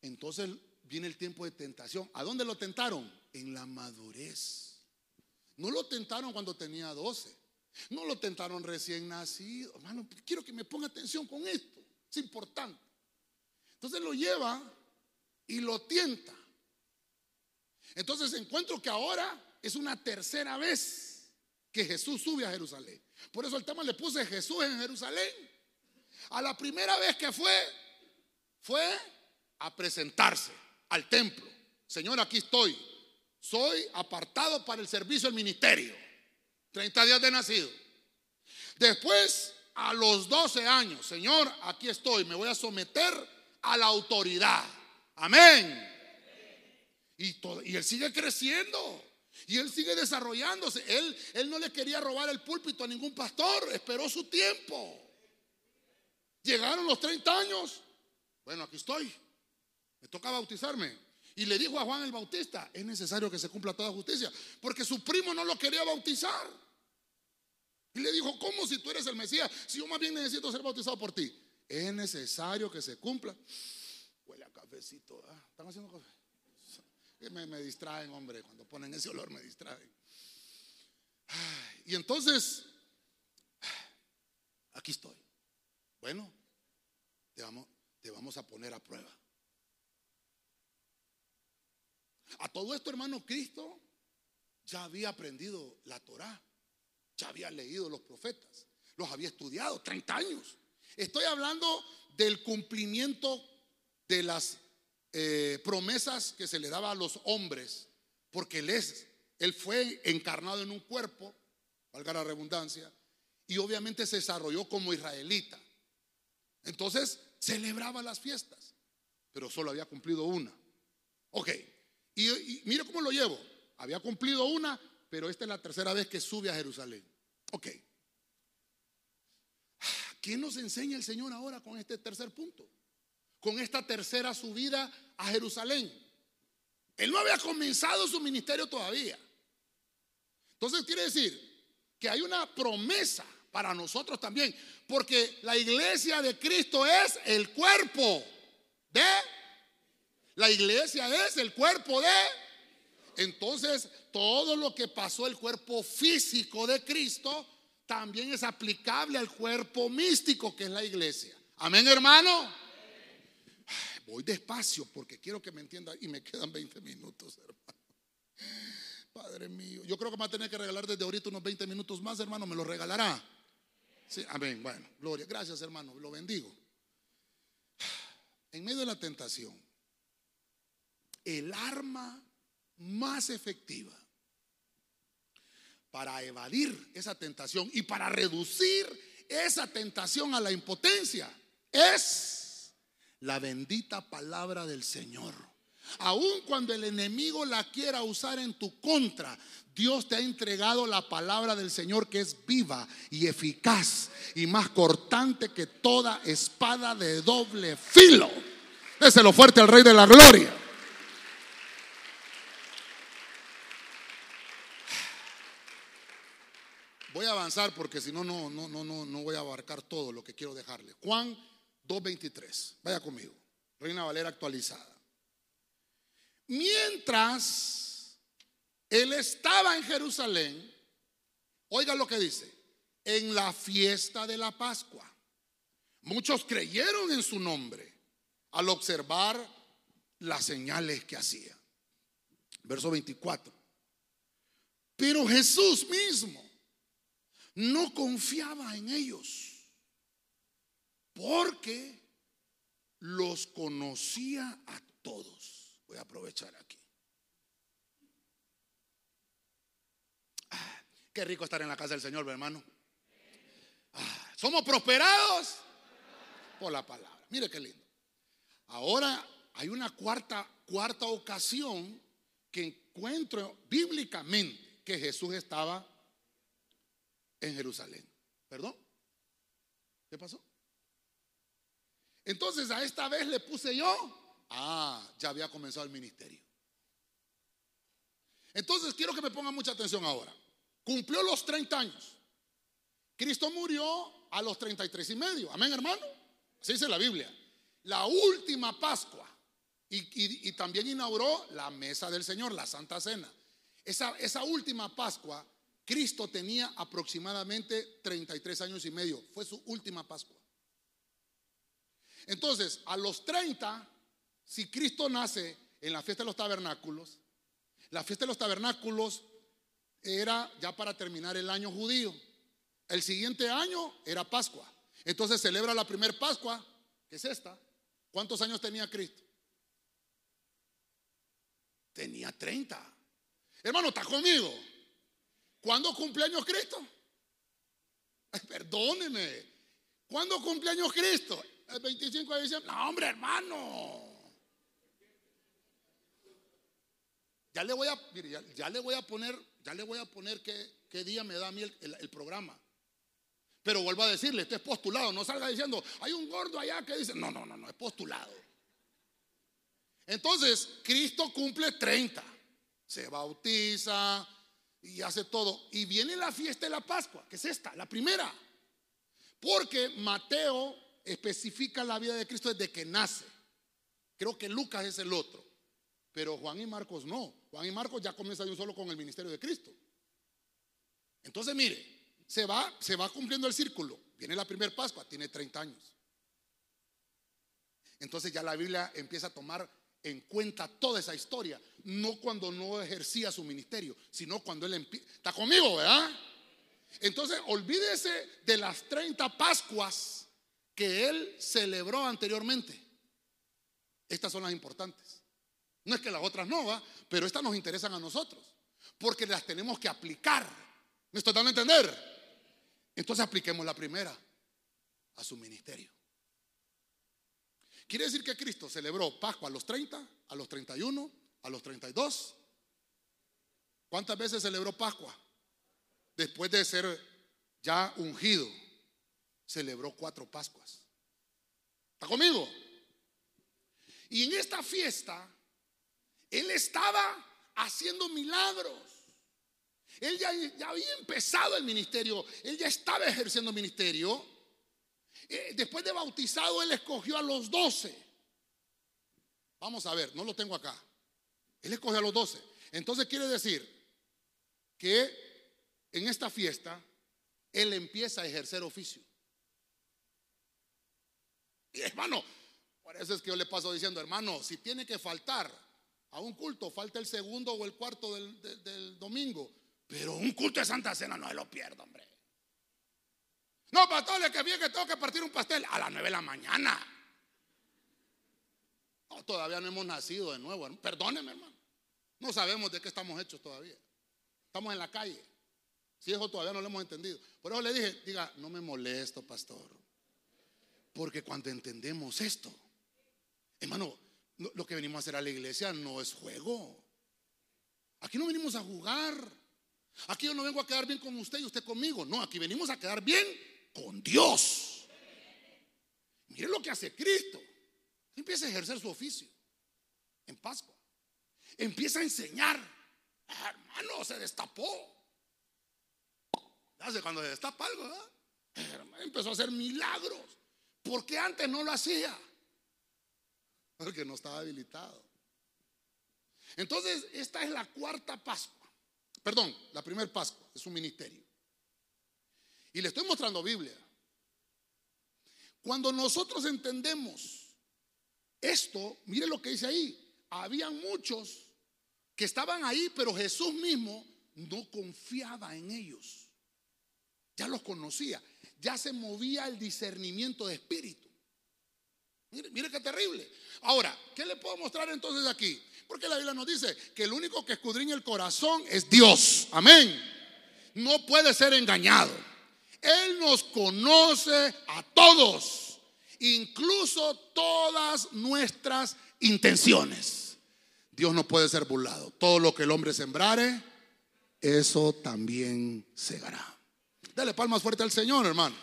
Entonces viene el tiempo de tentación. ¿A dónde lo tentaron? En la madurez. No lo tentaron cuando tenía 12. No lo tentaron recién nacido. Hermano, quiero que me ponga atención con esto. Es importante. Entonces lo lleva y lo tienta. Entonces encuentro que ahora es una tercera vez que Jesús sube a Jerusalén. Por eso el tema le puse Jesús en Jerusalén. A la primera vez que fue, fue a presentarse al templo. Señor, aquí estoy. Soy apartado para el servicio del ministerio. 30 días de nacido. Después, a los 12 años, Señor, aquí estoy. Me voy a someter a la autoridad. Amén. Y, todo, y él sigue creciendo. Y él sigue desarrollándose. Él, él no le quería robar el púlpito a ningún pastor. Esperó su tiempo. Llegaron los 30 años. Bueno, aquí estoy. Me toca bautizarme. Y le dijo a Juan el Bautista, es necesario que se cumpla toda justicia. Porque su primo no lo quería bautizar. Y le dijo, ¿cómo si tú eres el Mesías? Si yo más bien necesito ser bautizado por ti. Es necesario que se cumpla. Huele a cafecito. ¿Están haciendo café? me, me distraen, hombre. Cuando ponen ese olor me distraen. Y entonces, aquí estoy. Bueno, te vamos, te vamos a poner a prueba. A todo esto, hermano, Cristo ya había aprendido la Torah, ya había leído los profetas, los había estudiado 30 años. Estoy hablando del cumplimiento de las eh, promesas que se le daba a los hombres, porque Él fue encarnado en un cuerpo, valga la redundancia, y obviamente se desarrolló como israelita. Entonces celebraba las fiestas, pero solo había cumplido una. Ok, y, mire cómo lo llevo. Había cumplido una, pero esta es la tercera vez que sube a Jerusalén. Ok. ¿Qué nos enseña el Señor ahora con este tercer punto? Con esta tercera subida a Jerusalén. Él no había comenzado su ministerio todavía. Entonces quiere decir que hay una promesa para nosotros también, porque la iglesia de Cristo es el cuerpo de la iglesia es el cuerpo de... Entonces, todo lo que pasó el cuerpo físico de Cristo también es aplicable al cuerpo místico que es la iglesia. Amén, hermano. Voy despacio porque quiero que me entiendan y me quedan 20 minutos, hermano. Padre mío, yo creo que me va a tener que regalar desde ahorita unos 20 minutos más, hermano. ¿Me lo regalará? Sí, amén. Bueno, gloria. Gracias, hermano. Lo bendigo. En medio de la tentación, el arma más efectiva para evadir esa tentación y para reducir esa tentación a la impotencia es la bendita palabra del Señor. Aun cuando el enemigo la quiera usar en tu contra, Dios te ha entregado la palabra del Señor que es viva y eficaz y más cortante que toda espada de doble filo. Déselo fuerte al Rey de la Gloria. A avanzar porque si no, no, no, no, no voy a abarcar todo lo que quiero dejarle. Juan 2.23. Vaya conmigo. Reina Valera actualizada. Mientras él estaba en Jerusalén, oiga lo que dice, en la fiesta de la Pascua. Muchos creyeron en su nombre al observar las señales que hacía. Verso 24. Pero Jesús mismo no confiaba en ellos porque los conocía a todos. Voy a aprovechar aquí. Ah, qué rico estar en la casa del Señor, hermano. Ah, somos prosperados por la palabra. Mire qué lindo. Ahora hay una cuarta, cuarta ocasión que encuentro bíblicamente que Jesús estaba en Jerusalén. ¿Perdón? ¿Qué pasó? Entonces a esta vez le puse yo. Ah, ya había comenzado el ministerio. Entonces quiero que me pongan mucha atención ahora. Cumplió los 30 años. Cristo murió a los 33 y medio. Amén, hermano. Así dice la Biblia. La última Pascua. Y, también inauguró la mesa del Señor, la Santa Cena. Esa, esa última Pascua Cristo tenía aproximadamente 33 años y medio. Fue su última Pascua. Entonces, a los 30, si Cristo nace en la fiesta de los tabernáculos, la fiesta de los tabernáculos era ya para terminar el año judío. El siguiente año era Pascua. Entonces celebra la primera Pascua, que es esta. ¿Cuántos años tenía Cristo? Tenía 30. Hermano, ¿está conmigo? ¿Cuándo cumpleaños Cristo? perdóneme. ¿Cuándo cumpleaños Cristo? El 25 de diciembre. No, hombre, hermano. Ya le voy a, ya, le voy a poner, ya le voy a poner qué, día me da a mí el, programa. Pero vuelvo a decirle, esto es postulado. No salga diciendo, hay un gordo allá que dice, no, no, no, no, es postulado. Entonces, Cristo cumple 30. Se bautiza, y hace todo. Y viene la fiesta de la Pascua, que es esta, la primera. Porque Mateo especifica la vida de Cristo desde que nace. Creo que Lucas es el otro. Pero Juan y Marcos no. Juan y Marcos ya comienzan un solo con el ministerio de Cristo. Entonces, mire, se va, se va cumpliendo el círculo. Viene la primera Pascua, tiene 30 años. Entonces ya la Biblia empieza a tomar en cuenta toda esa historia, no cuando no ejercía su ministerio, sino cuando él. ¿Está conmigo, verdad? Entonces, olvídese de las 30 Pascuas que él celebró anteriormente. Estas son las importantes. No es que las otras no, ¿va? pero estas nos interesan a nosotros. porque las tenemos que aplicar. ¿Me estoy dando a entender? Entonces apliquemos la primera a su ministerio. Quiere decir que Cristo celebró Pascua a los 30, a los 31, a los 32. ¿Cuántas veces celebró Pascua? Después de ser ya ungido, celebró cuatro Pascuas. ¿Está conmigo? Y en esta fiesta, Él estaba haciendo milagros. Él ya, había empezado el ministerio, Él ya estaba ejerciendo ministerio. Eh, después de bautizado, Él escogió a los doce. Vamos a ver, no lo tengo acá. Él escogió a los doce. Entonces quiere decir que en esta fiesta Él empieza a ejercer oficio. Y hermano, por eso es que yo le paso diciendo, hermano, si tiene que faltar a un culto, falta el segundo o el cuarto del, domingo, pero un culto de Santa Cena no se lo pierdo, hombre. No, pastor, que bien que tengo que partir un pastel a las nueve de la mañana. Todavía no hemos nacido de nuevo. Perdóneme, hermano. No sabemos de qué estamos hechos todavía. Estamos en la calle. Si eso todavía no lo hemos entendido. Por eso le dije, diga, no me molesto, pastor. Porque cuando entendemos esto, hermano, lo que venimos a hacer a la iglesia no es juego. Aquí no venimos a jugar. Aquí yo no vengo a quedar bien con usted y usted conmigo. No, aquí venimos a quedar bien con Dios. Mire lo que hace Cristo. Empieza a ejercer su oficio en Pascua. Empieza a enseñar. hermano, se destapó. Hace cuando se destapa algo, Empezó a hacer milagros. Porque antes no lo hacía. Porque no estaba habilitado. Entonces, esta es la cuarta Pascua. Perdón, la primera Pascua. Es un ministerio. Y le estoy mostrando Biblia. Cuando nosotros entendemos esto, mire lo que dice ahí. Habían muchos que estaban ahí, pero Jesús mismo no confiaba en ellos. Ya los conocía ya se movía el discernimiento de espíritu. Mire, mire qué terrible. Ahora, ¿qué le puedo mostrar entonces aquí? Porque la Biblia nos dice que el único que escudriña el corazón es Dios. Amén. No puede ser engañado. Él nos conoce a todos, incluso todas nuestras intenciones. Dios no puede ser burlado. Todo lo que el hombre sembrare, eso también segará. Dale palmas fuerte al Señor, hermano.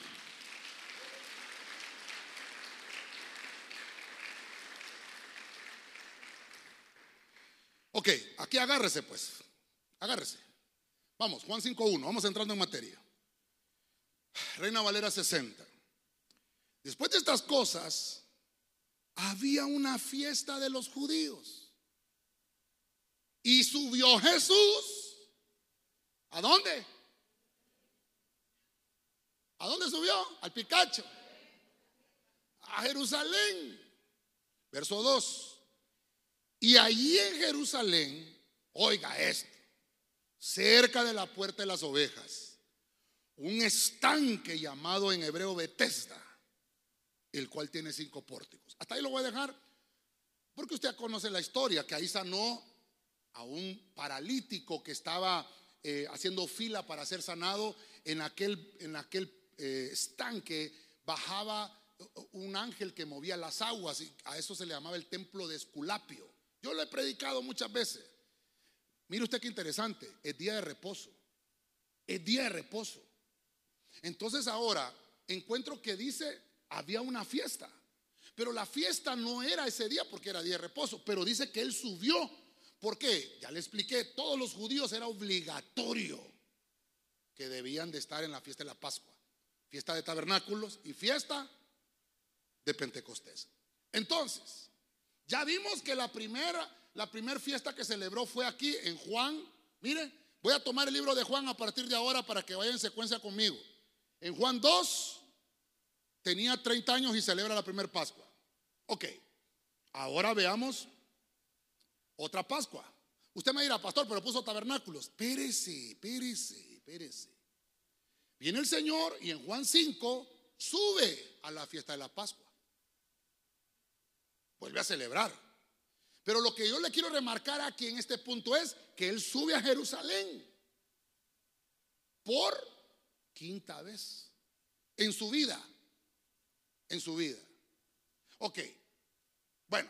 Ok, aquí agárrese pues. Agárrese. Vamos, Juan 5.1, vamos entrando en materia. Reina Valera 60. Después de estas cosas, había una fiesta de los judíos. Y subió Jesús. ¿A dónde? ¿A dónde subió? Al Picacho. A Jerusalén. Verso 2. Y allí en Jerusalén, oiga esto, cerca de la puerta de las ovejas, un estanque llamado en hebreo Betesda, el cual tiene cinco pórticos. Hasta ahí lo voy a dejar, porque usted conoce la historia, que ahí sanó a un paralítico que estaba eh, haciendo fila para ser sanado en aquel, en aquel eh, estanque bajaba un ángel que movía las aguas y a eso se le llamaba el templo de Esculapio. Yo lo he predicado muchas veces. Mire usted qué interesante, es día de reposo. Es día de reposo. Entonces ahora encuentro que dice, había una fiesta. Pero la fiesta no era ese día porque era día de reposo, pero dice que él subió. ¿Por qué? Ya le expliqué, todos los judíos era obligatorio que debían de estar en la fiesta de la Pascua fiesta de tabernáculos y fiesta de Pentecostés. Entonces, ya vimos que la primera, la primera fiesta que celebró fue aquí en Juan. Mire, voy a tomar el libro de Juan a partir de ahora para que vaya en secuencia conmigo. En Juan 2 tenía 30 años y celebra la primera Pascua. Ok, ahora veamos otra Pascua. Usted me dirá, pastor, pero puso tabernáculos. Espérese, espérese, espérese. Viene el Señor y en Juan 5 sube a la fiesta de la Pascua. Vuelve a celebrar. Pero lo que yo le quiero remarcar aquí en este punto es que él sube a Jerusalén por quinta vez en su vida. En su vida. Ok. Bueno,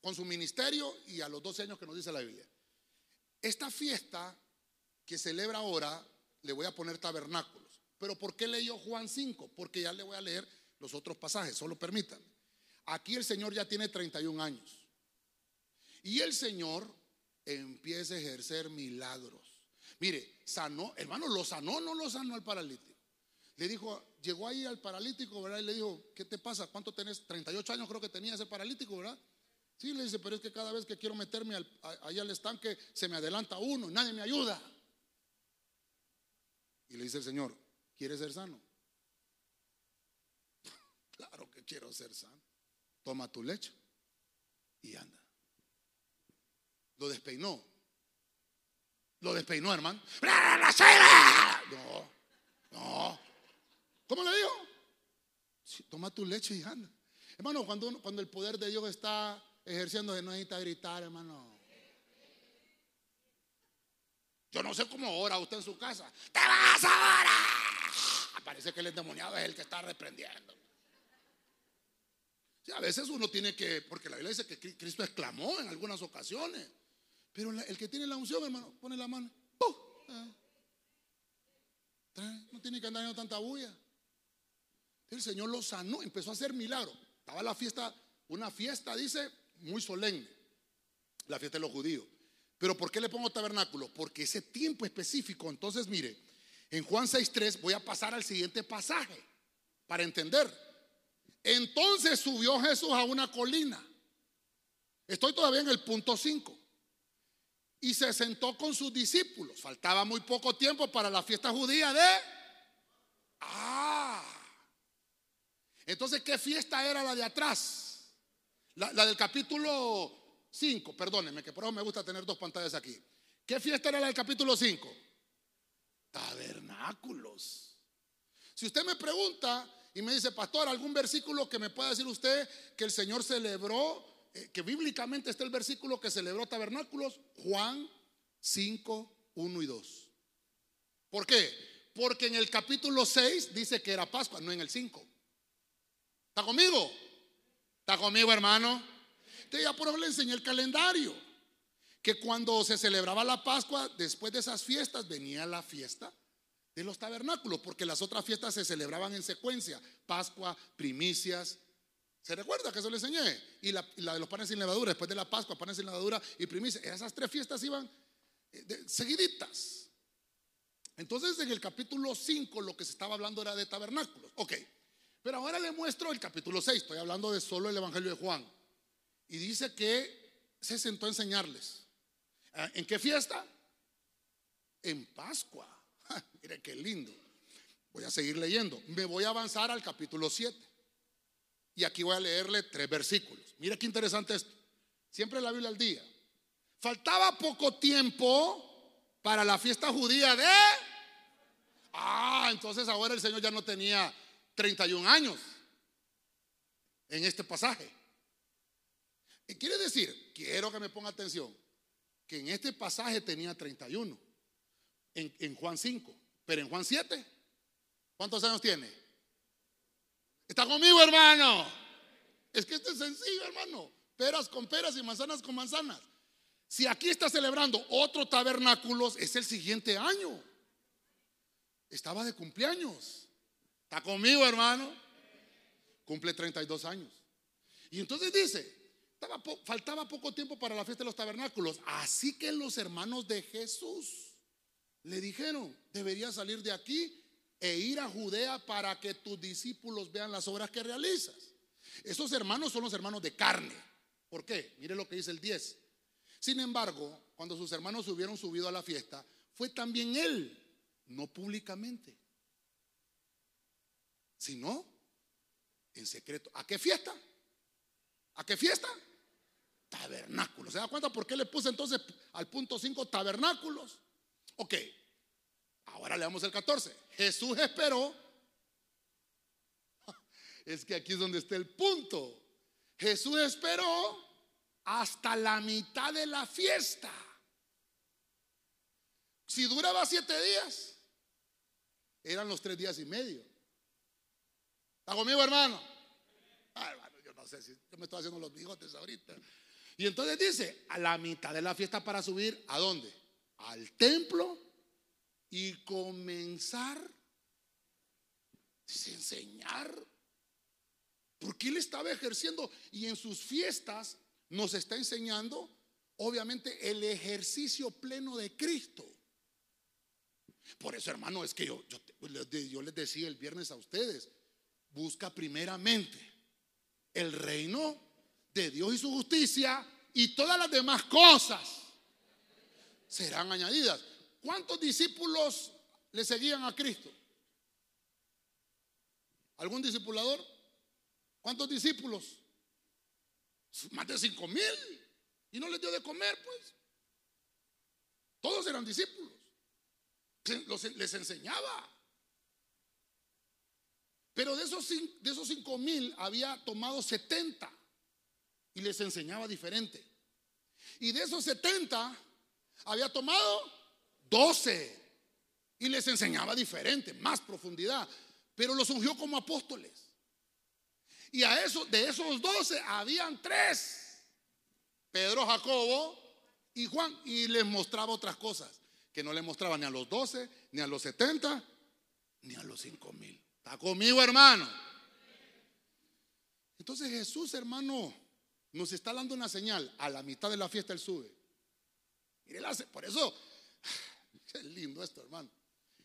con su ministerio y a los 12 años que nos dice la Biblia. Esta fiesta que celebra ahora, le voy a poner tabernáculos. Pero ¿por qué leyó Juan 5? Porque ya le voy a leer los otros pasajes, solo permítanme. Aquí el Señor ya tiene 31 años. Y el Señor empieza a ejercer milagros. Mire, sanó, hermano, lo sanó, no lo sanó al paralítico. Le dijo, llegó ahí al paralítico, ¿verdad? Y le dijo, ¿qué te pasa? ¿Cuánto tenés? 38 años creo que tenía ese paralítico, ¿verdad? Sí, le dice, pero es que cada vez que quiero meterme al, ahí al estanque, se me adelanta uno y nadie me ayuda. Y le dice el Señor, ¿quieres ser sano? [laughs] claro que quiero ser sano. Toma tu leche y anda. Lo despeinó. Lo despeinó, hermano. No, no. ¿Cómo le digo? toma tu leche y anda. Hermano, cuando, cuando el poder de Dios está ejerciendo, no necesita gritar, hermano. Yo no sé cómo ora usted en su casa. ¡Te vas ahora! Parece que el endemoniado es el que está reprendiendo. a veces uno tiene que, porque la Biblia dice que Cristo exclamó en algunas ocasiones. Pero el que tiene la unción, hermano, pone la mano. No tiene que andar en tanta bulla. El Señor lo sanó, empezó a hacer milagros. Estaba la fiesta, una fiesta, dice, muy solemne. La fiesta de los judíos. Pero ¿por qué le pongo tabernáculo? Porque ese tiempo específico. Entonces, mire, en Juan 6.3 voy a pasar al siguiente pasaje para entender. Entonces subió Jesús a una colina. Estoy todavía en el punto 5. Y se sentó con sus discípulos. Faltaba muy poco tiempo para la fiesta judía de... Ah, entonces, ¿qué fiesta era la de atrás? La, del capítulo 5, perdónenme, que por eso me gusta tener dos pantallas aquí. ¿Qué fiesta era la del capítulo 5? Tabernáculos. Si usted me pregunta y me dice, pastor, algún versículo que me pueda decir usted que el Señor celebró, que bíblicamente está el versículo que celebró tabernáculos, Juan 5, 1 y 2. ¿Por qué? Porque en el capítulo 6 dice que era Pascua, no en el 5. ¿Está conmigo? ¿Está conmigo, hermano? Entonces ya por eso le enseñé el calendario. Que cuando se celebraba la Pascua, después de esas fiestas, venía la fiesta de los tabernáculos, porque las otras fiestas se celebraban en secuencia. Pascua, primicias. ¿Se recuerda que eso le enseñé? Y la, de los panes sin levadura, después de la Pascua, panes sin levadura y primicias. Esas tres fiestas iban eh, seguiditas. Entonces en el capítulo 5 lo que se estaba hablando era de tabernáculos. Ok. Pero ahora le muestro el capítulo 6, estoy hablando de solo el Evangelio de Juan. Y dice que se sentó a enseñarles. Ah, ¿En qué fiesta? En Pascua. [laughs] Mire qué lindo. Voy a seguir leyendo. Me voy a avanzar al capítulo 7. Y aquí voy a leerle tres versículos. Mira qué interesante esto. Siempre la Biblia al día. Faltaba poco tiempo para la fiesta judía de... Ah, entonces ahora el Señor ya no tenía 31 años en este pasaje. Y quiere decir, quiero que me ponga atención, que en este pasaje tenía 31, en, en Juan 5, pero en Juan 7, ¿cuántos años tiene? ¿Está conmigo, hermano? Es que esto es sencillo, hermano. Peras con peras y manzanas con manzanas. Si aquí está celebrando otro tabernáculos, es el siguiente año. Estaba de cumpleaños. ¿Está conmigo, hermano? Cumple 32 años. Y entonces dice, faltaba poco tiempo para la fiesta de los tabernáculos. Así que los hermanos de Jesús le dijeron, deberías salir de aquí e ir a Judea para que tus discípulos vean las obras que realizas. Esos hermanos son los hermanos de carne. ¿Por qué? Mire lo que dice el 10. Sin embargo, cuando sus hermanos hubieron subido a la fiesta, fue también él, no públicamente sino en secreto. ¿A qué fiesta? ¿A qué fiesta? Tabernáculos. ¿Se da cuenta por qué le puse entonces al punto 5 tabernáculos? Ok, ahora le damos el 14. Jesús esperó. [laughs] Es que aquí es donde está el punto. Jesús esperó hasta la mitad de la fiesta. Si duraba siete días, eran los tres días y medio. ¿Está conmigo, hermano? hermano, yo no sé si yo me estoy haciendo los bigotes ahorita. Y entonces dice, a la mitad de la fiesta para subir, ¿a dónde? Al templo y comenzar, a enseñar. Porque él estaba ejerciendo y en sus fiestas nos está enseñando, obviamente, el ejercicio pleno de Cristo. Por eso, hermano, es que yo, yo, les decía el viernes a ustedes, busca primeramente el reino de Dios y su justicia y todas las demás cosas serán añadidas. ¿Cuántos discípulos le seguían a Cristo? ¿Algún discipulador? ¿Cuántos discípulos? Más de cinco mil. Y no les dio de comer, pues. Todos eran discípulos les enseñaba. Pero de esos, de esos cinco mil había tomado 70 y les enseñaba diferente. Y de esos 70 había tomado 12 y les enseñaba diferente, más profundidad. Pero los ungió como apóstoles. Y a eso, de esos 12 habían tres: Pedro, Jacobo y Juan. Y les mostraba otras cosas que no le mostraba ni a los 12, ni a los 70, ni a los 5 mil. ¿Está conmigo, hermano? Entonces Jesús, hermano, nos está dando una señal. A la mitad de la fiesta Él sube. Mire, por eso, es lindo esto, hermano.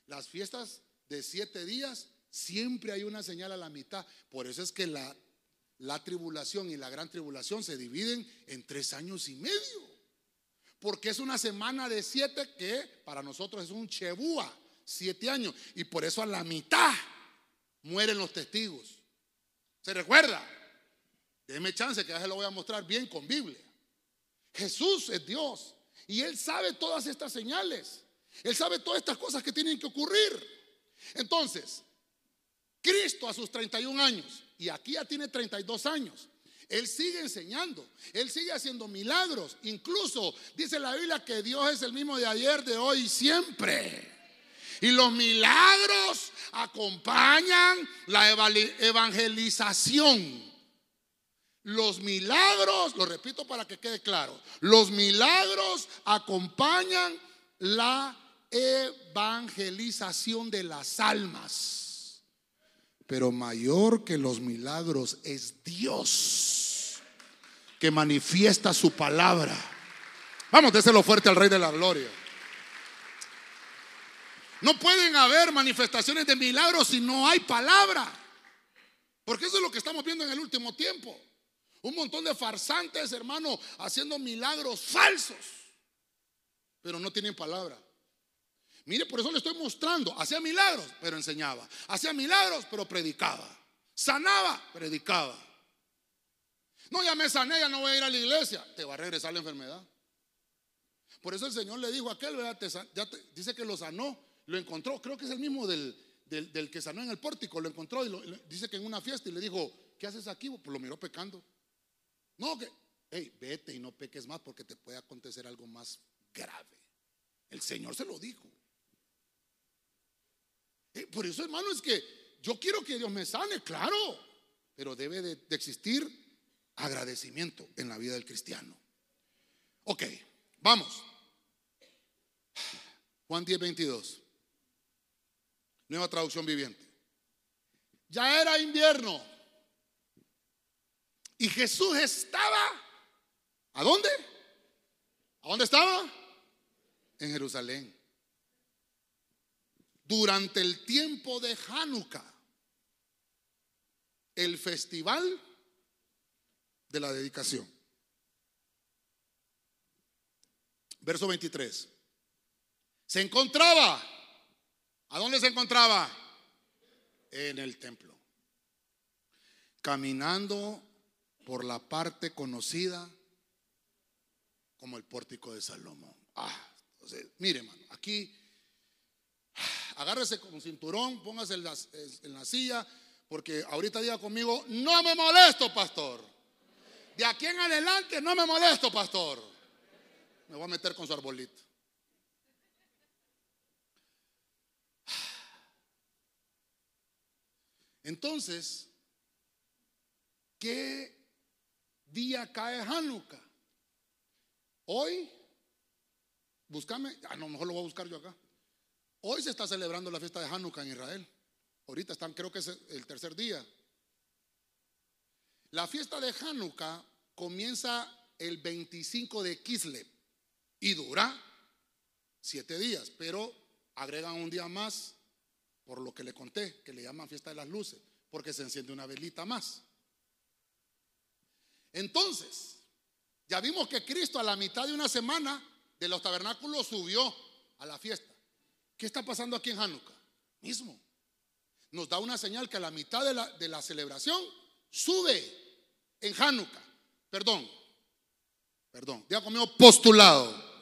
Las fiestas de siete días, siempre hay una señal a la mitad. Por eso es que la, la tribulación y la gran tribulación se dividen en tres años y medio porque es una semana de siete que para nosotros es un chebúa, siete años. Y por eso a la mitad mueren los testigos. ¿Se recuerda? Déme chance que ya se lo voy a mostrar bien con Biblia. Jesús es Dios y Él sabe todas estas señales. Él sabe todas estas cosas que tienen que ocurrir. Entonces, Cristo a sus 31 años, y aquí ya tiene 32 años, él sigue enseñando, Él sigue haciendo milagros. Incluso dice la Biblia que Dios es el mismo de ayer, de hoy y siempre. Y los milagros acompañan la evangelización. Los milagros, lo repito para que quede claro, los milagros acompañan la evangelización de las almas. Pero mayor que los milagros es Dios que manifiesta su palabra. Vamos, déselo fuerte al Rey de la Gloria. No pueden haber manifestaciones de milagros si no hay palabra. Porque eso es lo que estamos viendo en el último tiempo. Un montón de farsantes, hermano, haciendo milagros falsos. Pero no tienen palabra. Mire, por eso le estoy mostrando. Hacía milagros, pero enseñaba. Hacía milagros, pero predicaba. Sanaba, predicaba. No, ya me sané, ya no voy a ir a la iglesia. Te va a regresar la enfermedad. Por eso el Señor le dijo a aquel, ya dice que lo sanó, lo encontró. Creo que es el mismo del, del, que sanó en el pórtico. Lo encontró y dice que en una fiesta y le dijo, ¿qué haces aquí? Pues lo miró pecando. No, que, hey, vete y no peques más porque te puede acontecer algo más grave. El Señor se lo dijo. Eh, por eso, hermano, es que yo quiero que Dios me sane, claro, pero debe de, existir agradecimiento en la vida del cristiano. Ok, vamos. Juan 10, 22. Nueva traducción viviente. Ya era invierno. Y Jesús estaba. ¿A dónde? ¿A dónde estaba? En Jerusalén durante el tiempo de Hanukkah, el festival de la dedicación. Verso 23. Se encontraba, ¿a dónde se encontraba? En el templo. Caminando por la parte conocida como el pórtico de Salomón. Ah, entonces, mire, hermano, aquí agárrese con cinturón, póngase en la, silla, porque ahorita diga conmigo, no me molesto, pastor. De aquí en adelante no me molesto, pastor. Me voy a meter con su arbolito. Entonces, ¿qué día cae Hanukkah? Hoy, búscame, a lo mejor lo voy a buscar yo acá. Hoy se está celebrando la fiesta de Hanukkah en Israel. Ahorita están, creo que es el tercer día. La fiesta de Hanukkah comienza el 25 de Kislev y dura siete días, pero agregan un día más por lo que le conté, que le llaman fiesta de las luces, porque se enciende una velita más. Entonces, ya vimos que Cristo a la mitad de una semana de los tabernáculos subió a la fiesta. ¿Qué está pasando aquí en Hanukkah? Mismo. Nos da una señal que a la mitad de la, de la celebración sube en Hanukkah. Perdón, perdón, ya conmigo postulado.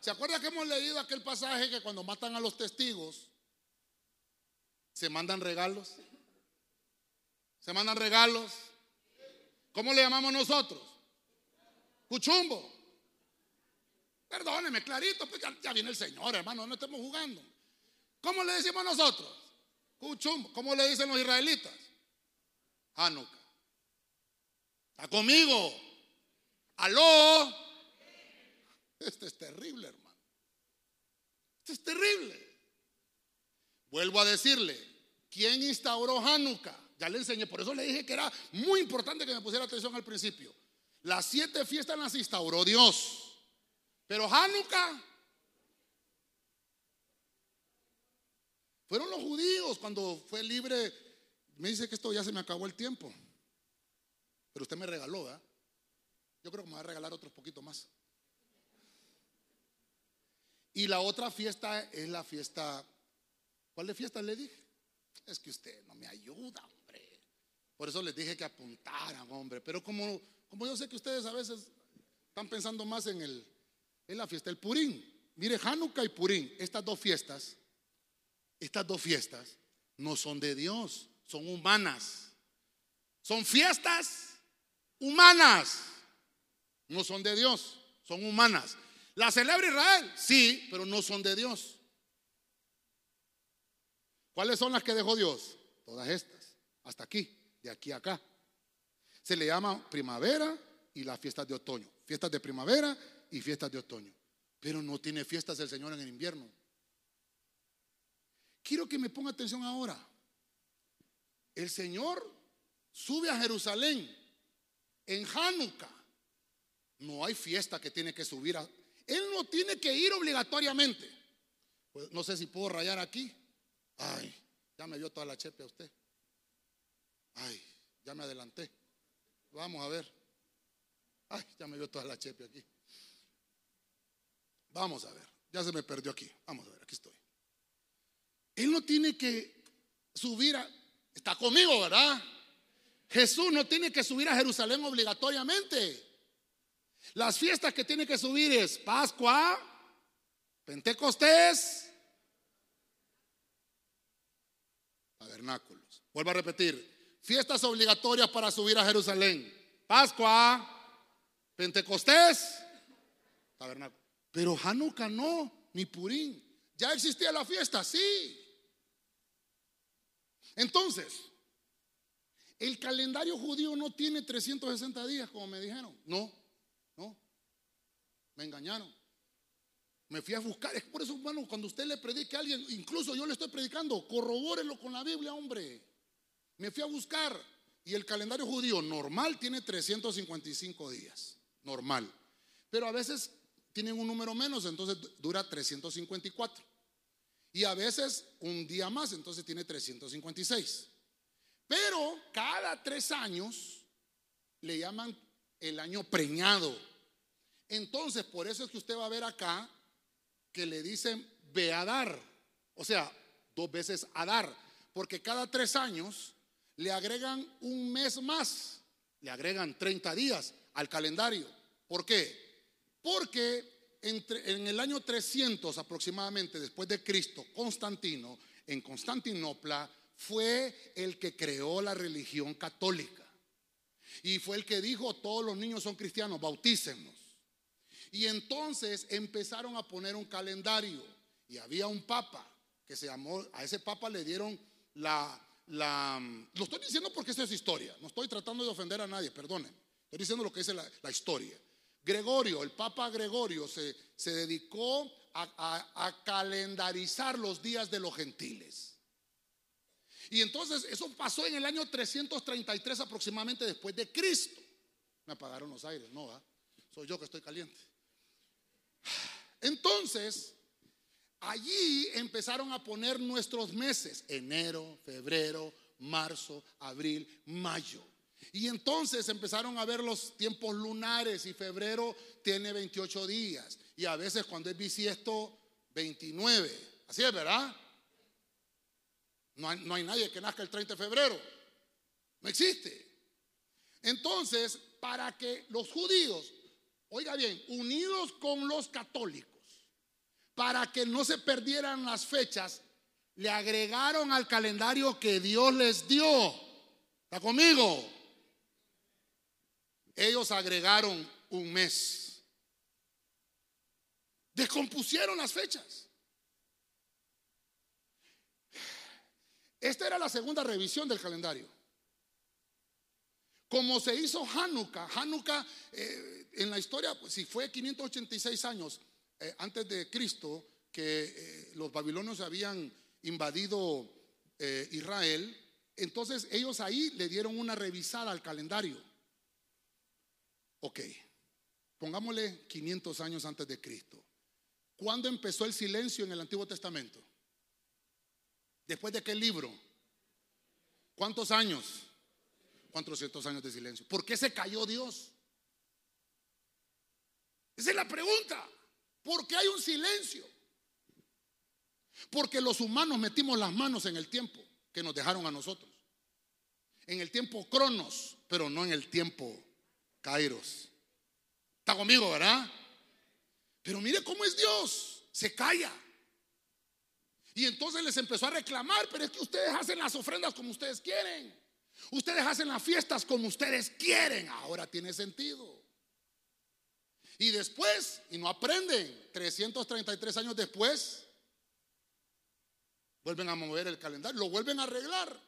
¿Se acuerda que hemos leído aquel pasaje que cuando matan a los testigos se mandan regalos? ¿Se mandan regalos? ¿Cómo le llamamos nosotros? Cuchumbo. Perdóneme, clarito, pues ya, viene el Señor, hermano, no estemos jugando. ¿Cómo le decimos nosotros? Cuchumbo. ¿Cómo le dicen los israelitas? Hanukkah. ¿Está conmigo? ¿Aló? Esto es terrible, hermano. Esto es terrible. Vuelvo a decirle, ¿quién instauró Hanukkah? Ya le enseñé, por eso le dije que era muy importante que me pusiera atención al principio. Las siete fiestas las instauró Dios. Pero Hanukkah fueron los judíos cuando fue libre. Me dice que esto ya se me acabó el tiempo. Pero usted me regaló, ¿verdad? Yo creo que me va a regalar otros poquito más. Y la otra fiesta es la fiesta. ¿Cuál de fiesta le dije? Es que usted no me ayuda, hombre. Por eso les dije que apuntaran, hombre. Pero como como yo sé que ustedes a veces están pensando más en, el, en la fiesta del Purín. Mire, Hanukkah y Purín, estas dos fiestas, estas dos fiestas no son de Dios, son humanas. Son fiestas humanas. No son de Dios, son humanas. ¿La celebra Israel? Sí, pero no son de Dios. ¿Cuáles son las que dejó Dios? Todas estas, hasta aquí, de aquí a acá. Se le llama primavera y las fiestas de otoño. Fiestas de primavera y fiestas de otoño. Pero no tiene fiestas el Señor en el invierno. Quiero que me ponga atención ahora. El Señor sube a Jerusalén en Hanukkah. No hay fiesta que tiene que subir a... Él no tiene que ir obligatoriamente. Pues, no sé si puedo rayar aquí. Ay, ya me dio toda la chepe a usted. Ay, ya me adelanté. Vamos a ver. Ay, ya me vio toda la chepe aquí. Vamos a ver. Ya se me perdió aquí. Vamos a ver, aquí estoy. Él no tiene que subir a... Está conmigo, ¿verdad? Jesús no tiene que subir a Jerusalén obligatoriamente. Las fiestas que tiene que subir es Pascua, Pentecostés, tabernáculos. Vuelvo a repetir, fiestas obligatorias para subir a Jerusalén. Pascua, Pentecostés, tabernáculo. Pero Hanukkah no, ni Purín. ¿Ya existía la fiesta? Sí. Entonces, el calendario judío no tiene 360 días, como me dijeron. No, no. Me engañaron. Me fui a buscar. Es por eso, hermano, cuando usted le predique a alguien, incluso yo le estoy predicando, corrobórelo con la Biblia, hombre. Me fui a buscar y el calendario judío normal tiene 355 días, normal. Pero a veces tienen un número menos, entonces dura 354. Y a veces un día más, entonces tiene 356. Pero cada tres años le llaman el año preñado. Entonces, por eso es que usted va a ver acá que le dicen Beadar, o sea, dos veces Adar, porque cada tres años le agregan un mes más, le agregan 30 días al calendario. ¿Por qué? Porque en el año 300 aproximadamente después de Cristo, Constantino, en Constantinopla, fue el que creó la religión católica. Y fue el que dijo, todos los niños son cristianos, bautícennos. Y entonces empezaron a poner un calendario. Y había un papa que se llamó, a ese papa le dieron la, lo estoy diciendo porque esto es historia, no estoy tratando de ofender a nadie, perdonen, estoy diciendo lo que dice la, historia. Gregorio, el Papa Gregorio se, se dedicó a, a, calendarizar los días de los gentiles. Y entonces eso pasó en el año 333 aproximadamente después de Cristo. Me apagaron los aires, no, soy yo que estoy caliente. Entonces, allí empezaron a poner nuestros meses, enero, febrero, marzo, abril, mayo. Y entonces empezaron a ver los tiempos lunares y febrero tiene 28 días. Y a veces cuando es bisiesto, 29. Así es, ¿verdad? No hay, no hay nadie que nazca el 30 de febrero. No existe. Entonces, para que los judíos, oiga bien, unidos con los católicos, para que no se perdieran las fechas, le agregaron al calendario que Dios les dio. ¿Está conmigo? Ellos agregaron un mes. Descompusieron las fechas. Esta era la segunda revisión del calendario. Como se hizo Hanukkah, Hanukkah eh, en la historia, pues, si fue 586 años, eh, antes de Cristo que eh, los babilonios habían invadido Israel, entonces ellos ahí le dieron una revisada al calendario. Ok, pongámosle 500 años antes de Cristo. ¿Cuándo empezó el silencio en el Antiguo Testamento? ¿Después de qué libro? ¿Cuántos años? 400 años de silencio. ¿Por qué se cayó Dios? Esa es la pregunta. Porque hay un silencio. Porque los humanos metimos las manos en el tiempo que nos dejaron a nosotros. En el tiempo cronos, pero no en el tiempo kairos. Está conmigo, ¿verdad? Pero mire cómo es Dios. Se calla. Y entonces les empezó a reclamar, pero es que ustedes hacen las ofrendas como ustedes quieren. Ustedes hacen las fiestas como ustedes quieren. Ahora tiene sentido. Y después, y no aprenden, 333 años después, vuelven a mover el calendario, lo vuelven a arreglar.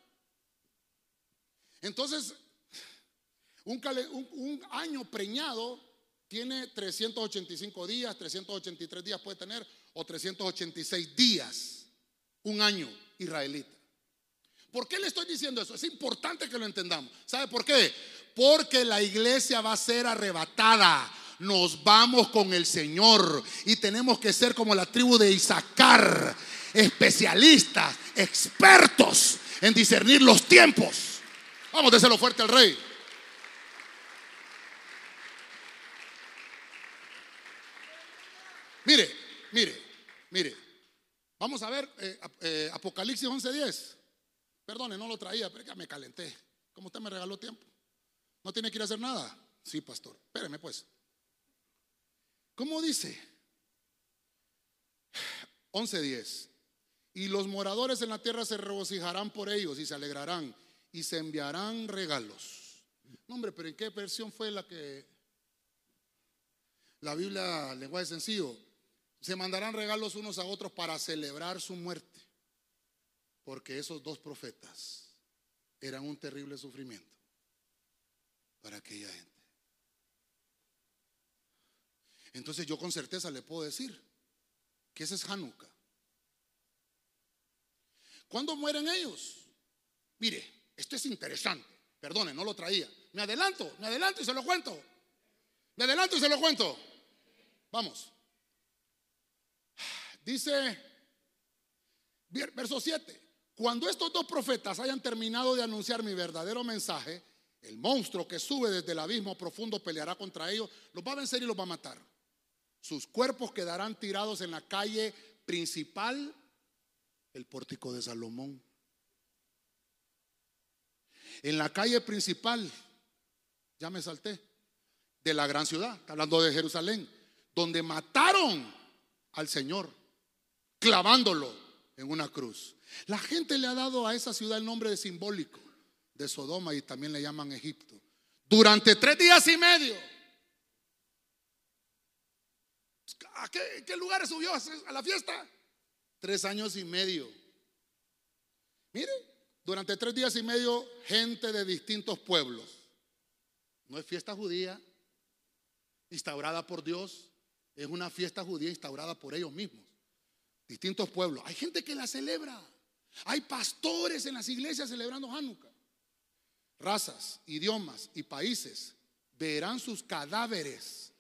Entonces, un, año preñado tiene 385 días, 383 días puede tener, o 386 días, un año israelita. ¿Por qué le estoy diciendo eso? Es importante que lo entendamos. ¿Sabe por qué? Porque la iglesia va a ser arrebatada nos vamos con el Señor y tenemos que ser como la tribu de Isaacar, especialistas, expertos en discernir los tiempos. Vamos, déselo fuerte al rey. Mire, mire, mire. Vamos a ver eh, eh, Apocalipsis 11:10. Perdone, no lo traía, pero ya me calenté. Como usted me regaló tiempo. ¿No tiene que ir a hacer nada? Sí, pastor. Espéreme pues. ¿Cómo dice? 11.10. Y los moradores en la tierra se regocijarán por ellos y se alegrarán y se enviarán regalos. No, hombre, pero ¿en qué versión fue la que la Biblia, lenguaje sencillo? Se mandarán regalos unos a otros para celebrar su muerte. Porque esos dos profetas eran un terrible sufrimiento para aquella gente. Entonces yo con certeza le puedo decir que ese es Hanukkah. ¿Cuándo mueren ellos? Mire, esto es interesante. Perdone, no lo traía. Me adelanto, me adelanto y se lo cuento. Me adelanto y se lo cuento. Vamos. Dice, verso 7. Cuando estos dos profetas hayan terminado de anunciar mi verdadero mensaje, el monstruo que sube desde el abismo profundo peleará contra ellos, los va a vencer y los va a matar. Sus cuerpos quedarán tirados en la calle principal, el pórtico de Salomón. En la calle principal, ya me salté, de la gran ciudad, hablando de Jerusalén, donde mataron al Señor, clavándolo en una cruz. La gente le ha dado a esa ciudad el nombre de simbólico de Sodoma y también le llaman Egipto durante tres días y medio. ¿A qué, qué lugares subió a la fiesta? Tres años y medio. Mire, durante tres días y medio, gente de distintos pueblos. No es fiesta judía instaurada por Dios, es una fiesta judía instaurada por ellos mismos. Distintos pueblos. Hay gente que la celebra. Hay pastores en las iglesias celebrando Hanukkah. Razas, idiomas y países verán sus cadáveres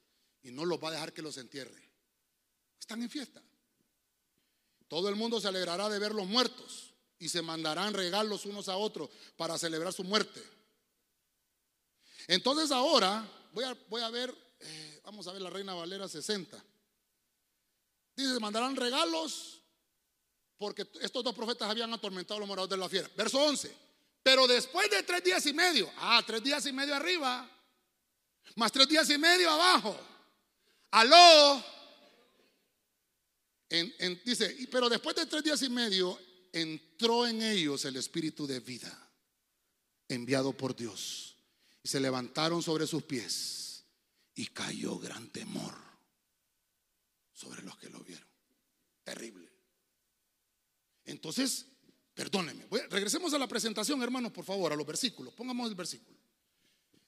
y no los va a dejar que los entierre. Están en fiesta. Todo el mundo se alegrará de ver los muertos y se mandarán regalos unos a otros para celebrar su muerte. Entonces ahora voy a, voy a ver, eh, vamos a ver la Reina Valera 60. Dice, mandarán regalos porque estos dos profetas habían atormentado a los moradores de la fiera. Verso 11. Pero después de tres días y medio, ah, tres días y medio arriba, más tres días y medio abajo. Aló. dice, pero después de tres días y medio entró en ellos el espíritu de vida enviado por Dios. Y se levantaron sobre sus pies y cayó gran temor sobre los que lo vieron. Terrible. Entonces, perdónenme, regresemos a la presentación, hermanos, por favor, a los versículos. Pongamos el versículo.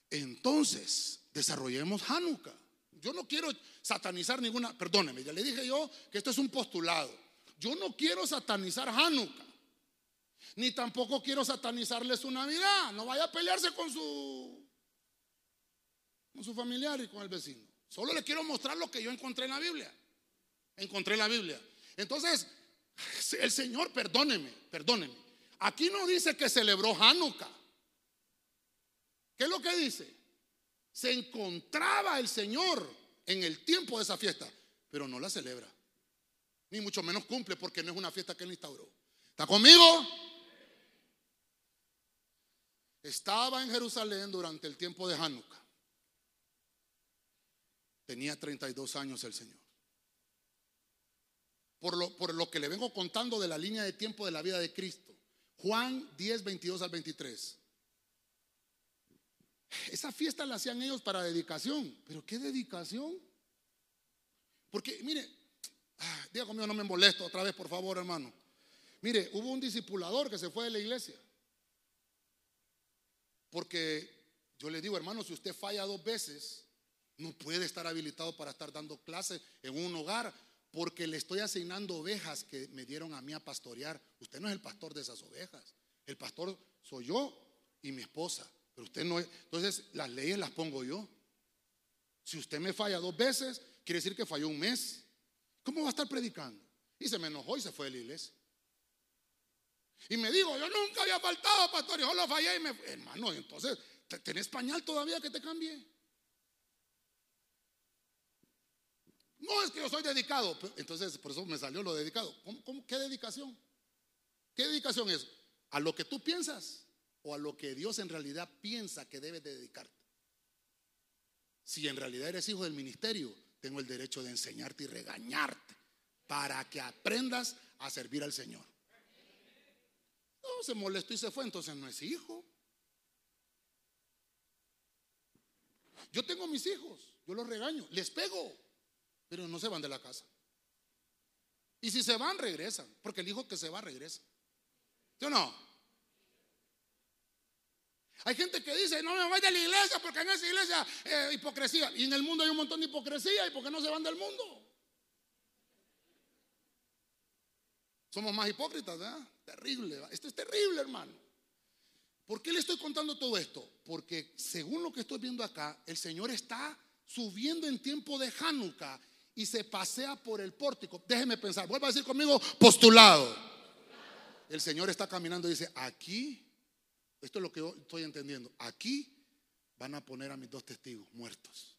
Entonces, desarrollemos Hanukkah. Yo no quiero satanizar ninguna, perdóneme, ya le dije yo que esto es un postulado. Yo no quiero satanizar Hanukkah, ni tampoco quiero satanizarle su Navidad. No vaya a pelearse con su, con su familiar y con el vecino. Solo le quiero mostrar lo que yo encontré en la Biblia. Encontré en la Biblia. Entonces, el Señor, perdóneme, perdóneme. Aquí no dice que celebró Hanukkah. ¿Qué es lo que dice? Se encontraba el Señor en el tiempo de esa fiesta, pero no la celebra. Ni mucho menos cumple porque no es una fiesta que él instauró. ¿Está conmigo? Estaba en Jerusalén durante el tiempo de Hanukkah. Tenía 32 años el Señor por lo, por lo que le vengo contando de la línea de tiempo de la vida de Cristo. Juan 10, 22 al 23. Esa fiesta la hacían ellos para dedicación. ¿Pero qué dedicación? Porque, mire, ah, diga conmigo, no me molesto otra vez, por favor, hermano. Mire, hubo un discipulador que se fue de la iglesia. Porque yo le digo, hermano, si usted falla dos veces, no puede estar habilitado para estar dando clases en un hogar porque le estoy asignando ovejas que me dieron a mí a pastorear. Usted no es el pastor de esas ovejas. El pastor soy yo y mi esposa. Pero usted no es. Entonces, las leyes las pongo yo. Si usted me falla dos veces, quiere decir que falló un mes. ¿Cómo va a estar predicando? Y se me enojó y se fue de la iglesia. Y me dijo, yo nunca había faltado, pastor, yo lo fallé y me... Hermano, entonces, ¿tenés pañal todavía que te cambie? No es que yo soy dedicado. Entonces, por eso me salió lo dedicado. qué dedicación? ¿Qué dedicación es? ¿A lo que tú piensas o a lo que Dios en realidad piensa que debes de dedicarte? Si en realidad eres hijo del ministerio, tengo el derecho de enseñarte y regañarte para que aprendas a servir al Señor. No, se molestó y se fue, entonces no es hijo. Yo tengo mis hijos, yo los regaño, les pego pero no se van de la casa. Y si se van, regresan, porque el hijo que se va, regresa. ¿Sí o no? Hay gente que dice, no me voy de la iglesia porque en esa iglesia eh, hipocresía. Y en el mundo hay un montón de hipocresía y porque no se van del mundo. Somos más hipócritas, ¿verdad? Terrible. Esto es terrible, hermano. ¿Por qué le estoy contando todo esto? Porque según lo que estoy viendo acá, el Señor está subiendo en tiempo de Hanukkah y se pasea por el pórtico. Déjeme pensar, vuelva a decir conmigo, postulado. El Señor está caminando y dice, aquí, esto es lo que yo estoy entendiendo, aquí van a poner a mis dos testigos muertos.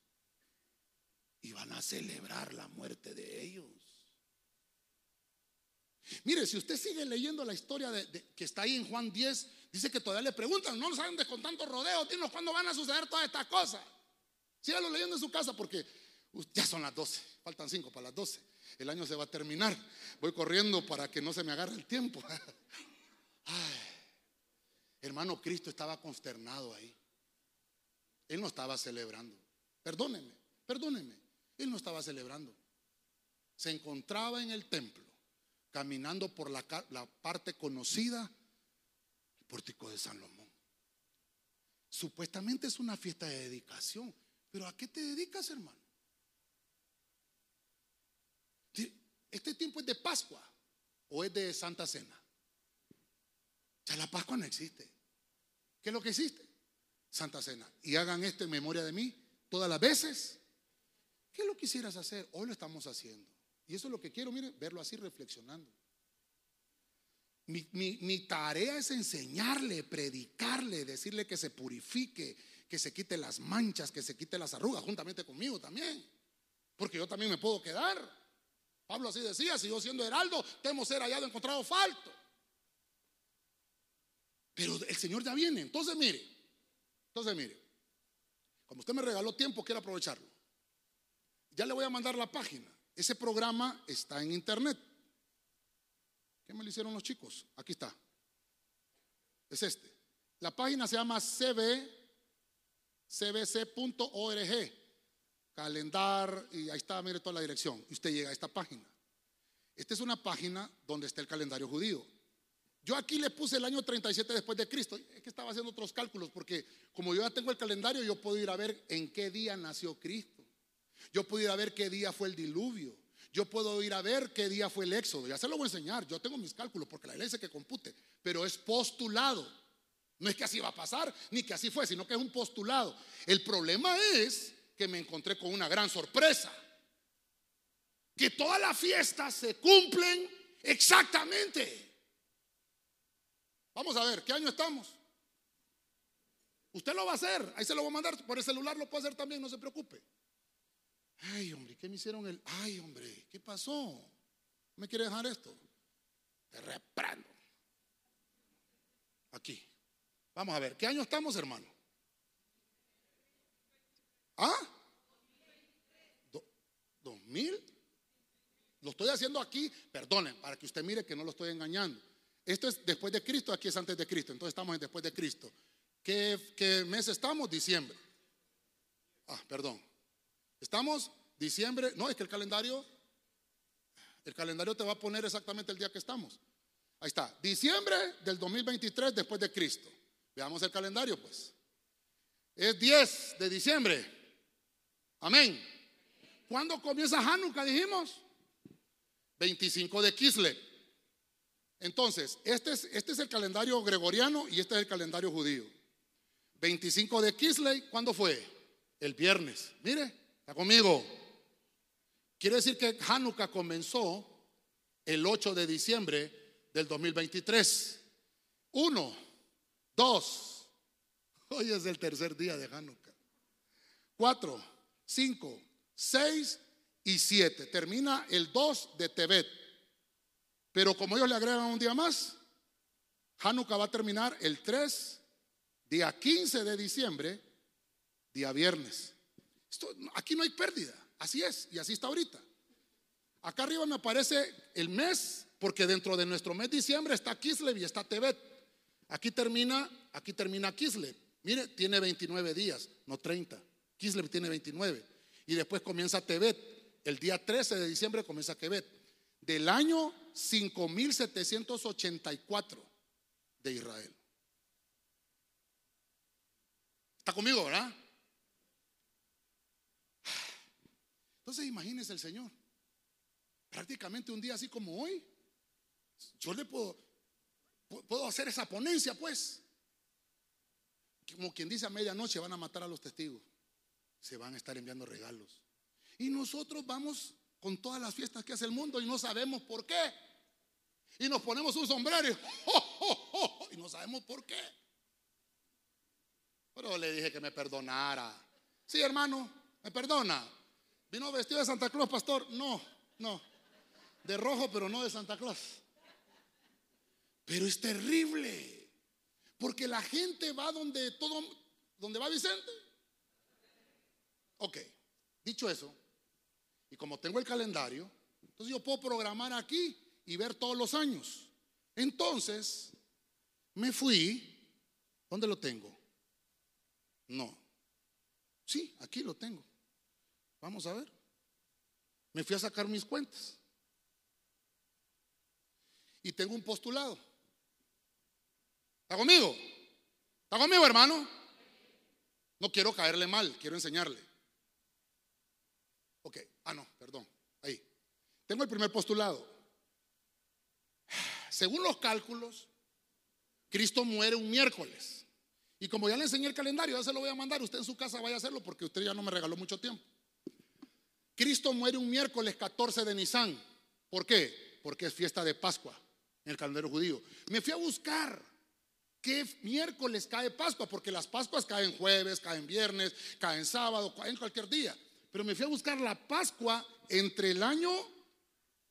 Y van a celebrar la muerte de ellos. Mire, si usted sigue leyendo la historia de, que está ahí en Juan 10, dice que todavía le preguntan, no saben de con tanto rodeo, dinos cuándo van a suceder todas estas cosas. Sígalo leyendo en su casa porque ya son las 12, faltan 5 para las 12. El año se va a terminar. Voy corriendo para que no se me agarre el tiempo. [laughs] hermano, Cristo estaba consternado ahí. Él no estaba celebrando. Perdóneme, perdóneme. Él no estaba celebrando. Se encontraba en el templo, caminando por la, la parte conocida, el pórtico de Salomón. Supuestamente es una fiesta de dedicación, pero ¿a qué te dedicas, hermano? ¿Este tiempo es de Pascua o es de Santa Cena? Ya la Pascua no existe. ¿Qué es lo que existe? Santa Cena. Y hagan esto en memoria de mí todas las veces. ¿Qué lo quisieras hacer? Hoy lo estamos haciendo. Y eso es lo que quiero, mire, verlo así reflexionando. Mi, mi, tarea es enseñarle, predicarle, decirle que se purifique, que se quite las manchas, que se quite las arrugas, juntamente conmigo también. Porque yo también me puedo quedar. Pablo así decía, si yo siendo heraldo, temo ser hallado encontrado falto. Pero el Señor ya viene. Entonces, mire, entonces, mire, como usted me regaló tiempo, quiero aprovecharlo. Ya le voy a mandar la página. Ese programa está en internet. ¿Qué me lo hicieron los chicos? Aquí está. Es este. La página se llama cb, cbc.org. Calendar, y ahí está, mire toda la dirección. Y usted llega a esta página. Esta es una página donde está el calendario judío. Yo aquí le puse el año 37 después de Cristo. Es que estaba haciendo otros cálculos porque como yo ya tengo el calendario, yo puedo ir a ver en qué día nació Cristo. Yo puedo ir a ver qué día fue el diluvio. Yo puedo ir a ver qué día fue el éxodo. Ya se lo voy a enseñar. Yo tengo mis cálculos porque la iglesia que compute. Pero es postulado. No es que así va a pasar, ni que así fue, sino que es un postulado. El problema es que me encontré con una gran sorpresa. Que todas las fiestas se cumplen exactamente. Vamos a ver, ¿qué año estamos? Usted lo va a hacer, ahí se lo voy a mandar, por el celular lo puede hacer también, no se preocupe. Ay, hombre, ¿qué me hicieron el? Ay, hombre, ¿qué pasó? ¿Me quiere dejar esto? Te reprendo. Aquí. Vamos a ver, ¿qué año estamos, hermano? ¿Ah? ¿2000? Lo estoy haciendo aquí, perdonen, para que usted mire que no lo estoy engañando. Esto es después de Cristo, aquí es antes de Cristo. Entonces estamos en después de Cristo. ¿Qué, mes estamos? Diciembre. Ah, perdón. Estamos diciembre. No, es que el calendario, el calendario te va a poner exactamente el día que estamos. Ahí está. Diciembre del 2023 después de Cristo. Veamos el calendario, pues. Es 10 de diciembre. Amén. ¿Cuándo comienza Hanukkah? Dijimos. 25 de Kislev. Entonces, este es, este es el calendario gregoriano y este es el calendario judío. 25 de Kisley, ¿cuándo fue? El viernes. Mire, está conmigo. Quiere decir que Hanukkah comenzó el 8 de diciembre del 2023. Uno, dos, hoy es el tercer día de Hanukkah. Cuatro, cinco, seis y siete. Termina el 2 de Tebet. Pero como ellos le agregan un día más, Hanukkah va a terminar el 3, día 15 de diciembre, día viernes. aquí no hay pérdida, así es, y así está ahorita. Acá arriba me aparece el mes, porque dentro de nuestro mes de diciembre está Kislev y está Tebet. Aquí termina, aquí termina Kislev. Mire, tiene 29 días, no 30. Kislev tiene 29. Y después comienza Tebet. El día 13 de diciembre comienza Tebet. Del año 5784 de Israel. ¿Está conmigo, verdad? Entonces imagínese el Señor. Prácticamente un día así como hoy. Yo le puedo, puedo hacer esa ponencia, pues. Como quien dice a medianoche van a matar a los testigos. Se van a estar enviando regalos. Y nosotros vamos con todas las fiestas que hace el mundo y no sabemos por qué. Y nos ponemos un sombrero [laughs] y, no sabemos por qué. Pero le dije que me perdonara. Sí, hermano, me perdona. ¿Vino vestido de Santa Claus, pastor? No, no. De rojo, pero no de Santa Claus. Pero es terrible. Porque la gente va donde todo, donde va Vicente. Ok, dicho eso, y como tengo el calendario, entonces yo puedo programar aquí y ver todos los años. Entonces, me fui, ¿dónde lo tengo? No, Sí, aquí lo tengo. Vamos a ver. Me fui a sacar mis cuentas. Y tengo un postulado. ¿Está conmigo? ¿Está conmigo, hermano? No quiero caerle mal, quiero enseñarle. Ok, ah, no, perdón. Ahí. Tengo el primer postulado. Según los cálculos, Cristo muere un miércoles. Y como ya le enseñé el calendario, ya se lo voy a mandar. Usted en su casa vaya a hacerlo porque usted ya no me regaló mucho tiempo. Cristo muere un miércoles 14 de Nisan. ¿Por qué? Porque es fiesta de Pascua en el calendario judío. Me fui a buscar qué miércoles cae Pascua, porque las Pascuas caen jueves, caen viernes, caen sábado, caen cualquier día. Pero me fui a buscar la Pascua entre el año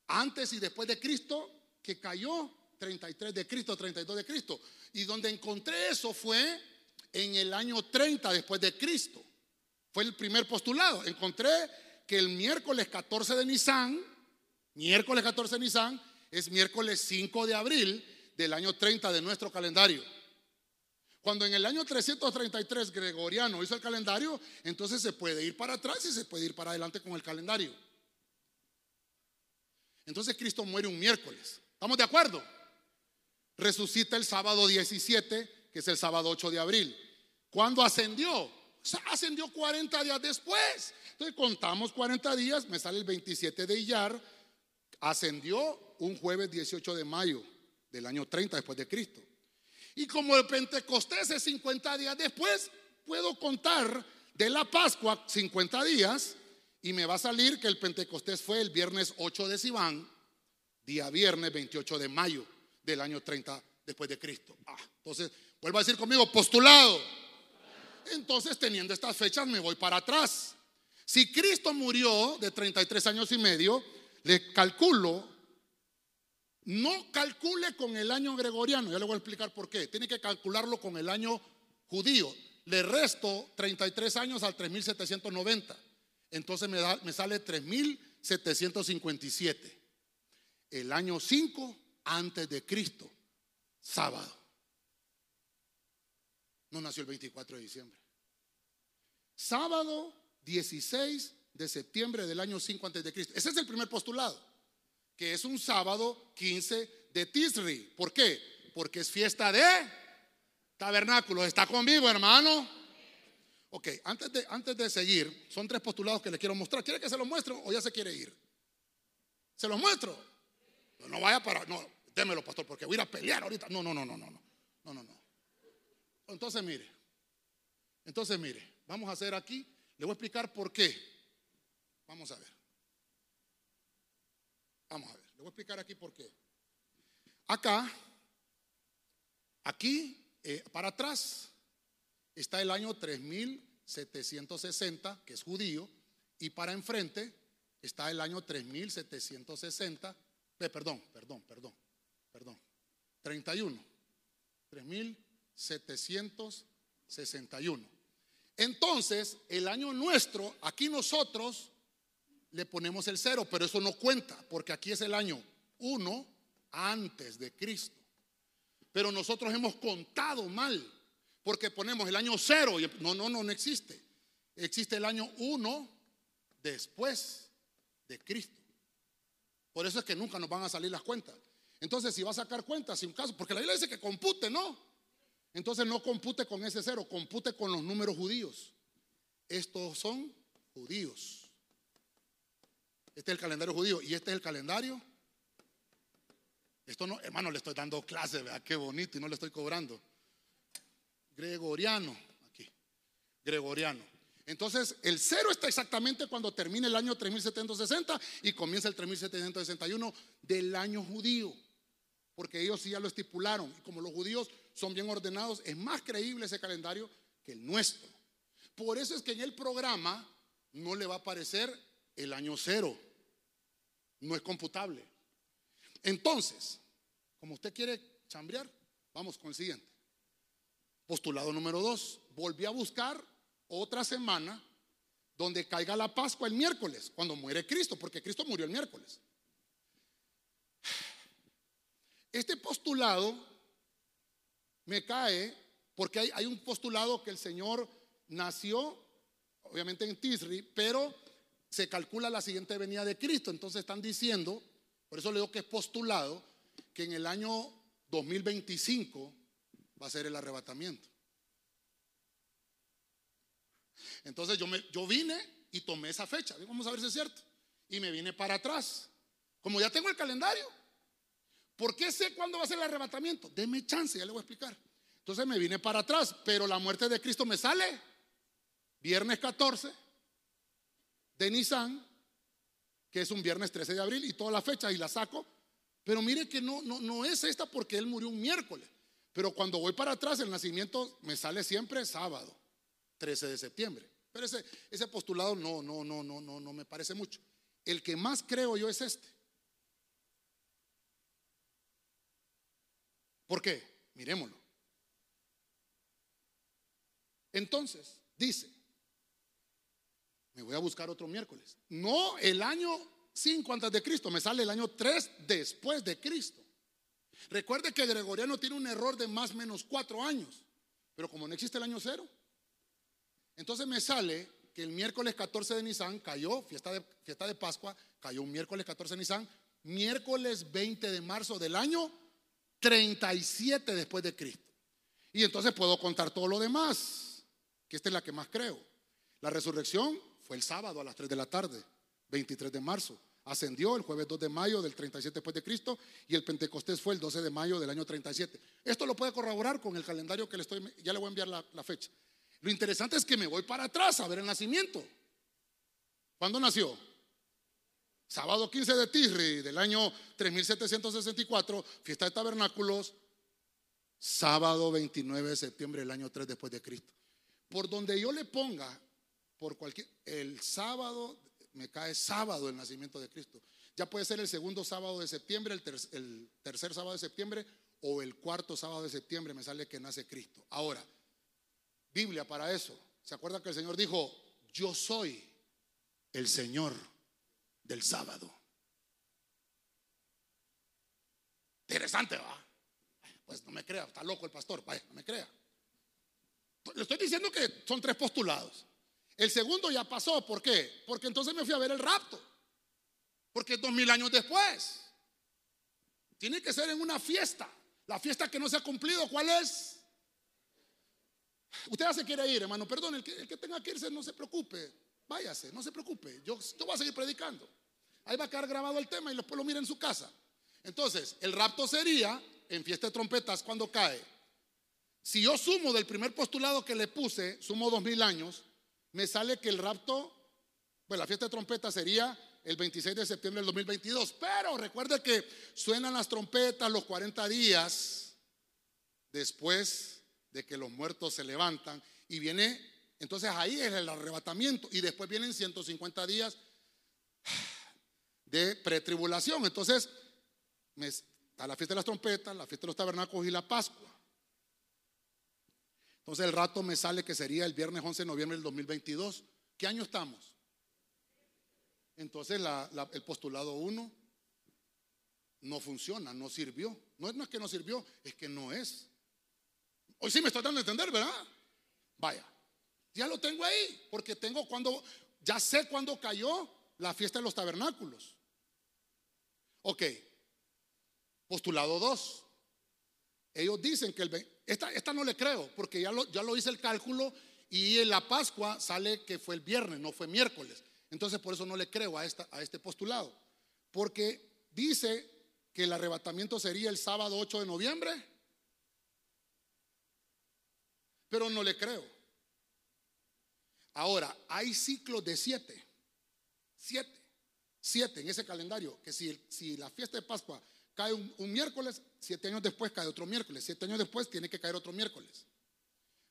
antes y después de Cristo, que cayó 33 de Cristo, 32 de Cristo. Y donde encontré eso fue en el año 30 después de Cristo. Fue el primer postulado. Encontré que el miércoles 14 de Nisan, miércoles 14 de Nisan, es miércoles 5 de abril del año 30 de nuestro calendario. Cuando en el año 333 Gregoriano hizo el calendario, entonces se puede ir para atrás y se puede ir para adelante con el calendario. Entonces Cristo muere un miércoles. ¿Estamos de acuerdo? Resucita el sábado 17, que es el sábado 8 de abril. ¿Cuándo ascendió? Ascendió 40 días después. Entonces contamos 40 días, me sale el 27 de Iyar, ascendió un jueves 18 de mayo del año 30 después de Cristo. Y como el Pentecostés es 50 días después, puedo contar de la Pascua 50 días y me va a salir que el Pentecostés fue el viernes 8 de Sivan, día viernes 28 de mayo del año 30 después de Cristo. Ah, entonces, vuelvo a decir conmigo, postulado. Entonces, teniendo estas fechas, me voy para atrás. Si Cristo murió de 33 años y medio, le calculo, no calcule con el año gregoriano, ya le voy a explicar por qué, tiene que calcularlo con el año judío. Le resto 33 años al 3790, entonces me, da, me sale 3757. El año 5 antes de Cristo, sábado. No nació el 24 de diciembre. Sábado 16 de septiembre del año 5 antes de Cristo. Ese es el primer postulado, que es un sábado 15 de Tisri. ¿Por qué? Porque es fiesta de tabernáculos. ¿Está conmigo, hermano? Ok, antes de, antes de seguir, son tres postulados que les quiero mostrar. ¿Quiere que se los muestre o ya se quiere ir? ¿Se los muestro? No, vaya para... No, démelo, pastor, porque voy a ir a pelear ahorita. No, no, no, no, no. No, no, no. Entonces, mire. Entonces, mire. Vamos a hacer aquí. Le voy a explicar por qué. Vamos a ver. Vamos a ver, le voy a explicar aquí por qué. Acá, aquí, eh, para atrás, está el año 3760, que es judío, y para enfrente está el año 3760, eh, perdón, perdón, perdón, perdón, 31, 3761. Entonces, el año nuestro, aquí nosotros le ponemos el cero, pero eso no cuenta, porque aquí es el año 1 antes de Cristo. Pero nosotros hemos contado mal, porque ponemos el año cero. Y no, no, no, no existe. Existe el año 1 después de Cristo. Por eso es que nunca nos van a salir las cuentas. Entonces, si va a sacar cuentas, si un caso, porque la Biblia dice que compute, ¿no? Entonces no compute con ese cero, compute con los números judíos. Estos son judíos. Este es el calendario judío y este es el calendario. Esto no, hermano, le estoy dando clase, vea qué bonito y no le estoy cobrando. Gregoriano, aquí. Gregoriano. Entonces, el cero está exactamente cuando termina el año 3760 y comienza el 3761 del año judío porque ellos sí ya lo estipularon. Y como los judíos son bien ordenados, es más creíble ese calendario que el nuestro. Por eso es que en el programa no le va a aparecer el año cero. No es computable. Entonces, como usted quiere chambrear, vamos con el siguiente. Postulado número dos. Volví a buscar otra semana donde caiga la Pascua el miércoles, cuando muere Cristo, porque Cristo murió el miércoles. Este postulado me cae porque hay, un postulado que el Señor nació obviamente en Tisri, pero se calcula la siguiente venida de Cristo. Entonces están diciendo, por eso le digo que es postulado, que en el año 2025 va a ser el arrebatamiento. Entonces yo, yo vine y tomé esa fecha. Vamos a ver si es cierto. Y me vine para atrás. Como ya tengo el calendario. ¿Por qué sé cuándo va a ser el arrebatamiento? Deme chance, ya le voy a explicar. Entonces me vine para atrás, pero la muerte de Cristo me sale viernes 14 de Nisan, que es un viernes 13 de abril, y toda la fecha y la saco. Pero mire que no, no, no es esta porque él murió un miércoles. Pero cuando voy para atrás, el nacimiento me sale siempre sábado, 13 de septiembre. Pero ese, ese postulado no, no, no, no, no, no me parece mucho. El que más creo yo es este. ¿Por qué? Miremoslo. Entonces, dice, me voy a buscar otro miércoles. No el año 5 antes de Cristo, me sale el año 3 después de Cristo. Recuerde que Gregoriano tiene un error de más o menos 4 años, pero como no existe el año cero, entonces me sale que el miércoles 14 de Nisan cayó, fiesta de, fiesta de Pascua, cayó un miércoles 14 de Nisan, miércoles 20 de marzo del año 37 después de Cristo. Y entonces puedo contar todo lo demás, que esta es la que más creo. La resurrección fue el sábado a las 3 de la tarde, 23 de marzo. Ascendió el jueves 2 de mayo del 37 después de Cristo y el Pentecostés fue el 12 de mayo del año 37. Esto lo puede corroborar con el calendario que le estoy, ya le voy a enviar la, la fecha. Lo interesante es que me voy para atrás a ver el nacimiento. ¿Cuándo nació? Sábado 15 de Tisri del año 3764, fiesta de tabernáculos, sábado 29 de septiembre del año 3 después de Cristo. Por donde yo le ponga, por cualquier, el sábado, me cae sábado el nacimiento de Cristo. Ya puede ser el segundo sábado de septiembre, el, el tercer sábado de septiembre o el cuarto sábado de septiembre me sale que nace Cristo. Ahora, Biblia para eso. ¿Se acuerda que el Señor dijo, yo soy el Señor? del sábado. Interesante, va. Pues no me crea, está loco el pastor, vaya, no me crea. Le estoy diciendo que son tres postulados. El segundo ya pasó, ¿por qué? Porque entonces me fui a ver el rapto. Porque es dos mil años después. Tiene que ser en una fiesta. La fiesta que no se ha cumplido, ¿cuál es? Usted ya se quiere ir, hermano. Perdón, el que, tenga que irse, no se preocupe. Váyase, no se preocupe. Yo, yo voy a seguir predicando. Ahí va a quedar grabado el tema y después lo mira en su casa. Entonces, el rapto sería en fiesta de trompetas cuando cae. Si yo sumo del primer postulado que le puse, sumo dos mil años, me sale que el rapto, pues la fiesta de trompetas sería el 26 de septiembre del 2022. Pero recuerde que suenan las trompetas los 40 días después de que los muertos se levantan y viene, entonces ahí es el arrebatamiento y después vienen 150 días de pretribulación. Entonces, está la fiesta de las trompetas, la fiesta de los tabernáculos y la Pascua. Entonces el rato me sale que sería el viernes 11 de noviembre del 2022. ¿Qué año estamos? Entonces el postulado 1 no funciona, no sirvió. No es, no es que no sirvió, es que no es. Hoy sí me estoy dando a entender, ¿verdad? Vaya, ya lo tengo ahí, porque tengo cuando, ya sé cuándo cayó la fiesta de los tabernáculos. Ok, postulado 2. Ellos dicen que el... Esta, esta no le creo, porque ya lo, ya lo hice el cálculo y en la Pascua sale que fue el viernes, no fue miércoles. Entonces por eso no le creo a, esta, a este postulado. Porque dice que el arrebatamiento sería el sábado 8 de noviembre. Pero no le creo. Ahora, hay ciclos de siete. Siete. Siete en ese calendario, que si, si la fiesta de Pascua cae un, miércoles, siete años después cae otro miércoles, siete años después tiene que caer otro miércoles.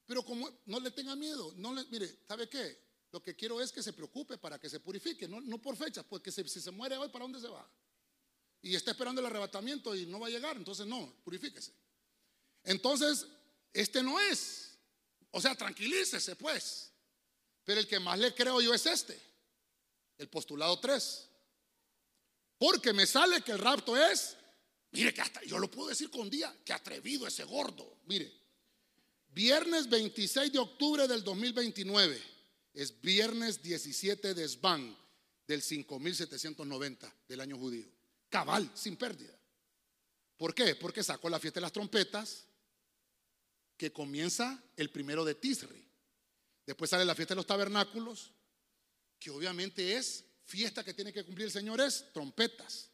Pero como no le tenga miedo, no le, mire, ¿sabe qué? Lo que quiero es que se preocupe para que se purifique, no, no por fechas, porque si, si, se muere hoy, ¿para dónde se va? Y está esperando el arrebatamiento y no va a llegar, entonces no, purifíquese. Entonces, este no es. O sea, tranquilícese pues. Pero el que más le creo yo es este, el postulado 3. Porque me sale que el rapto es, mire que hasta yo lo puedo decir con día, que atrevido ese gordo. Mire, viernes 26 de octubre del 2029. es viernes 17 de Esban del 5790 del año judío. Cabal, sin pérdida. ¿Por qué? Porque sacó la fiesta de las trompetas que comienza el primero de Tisri. Después sale la fiesta de los tabernáculos, que obviamente es fiesta que tiene que cumplir el Señor, es trompetas.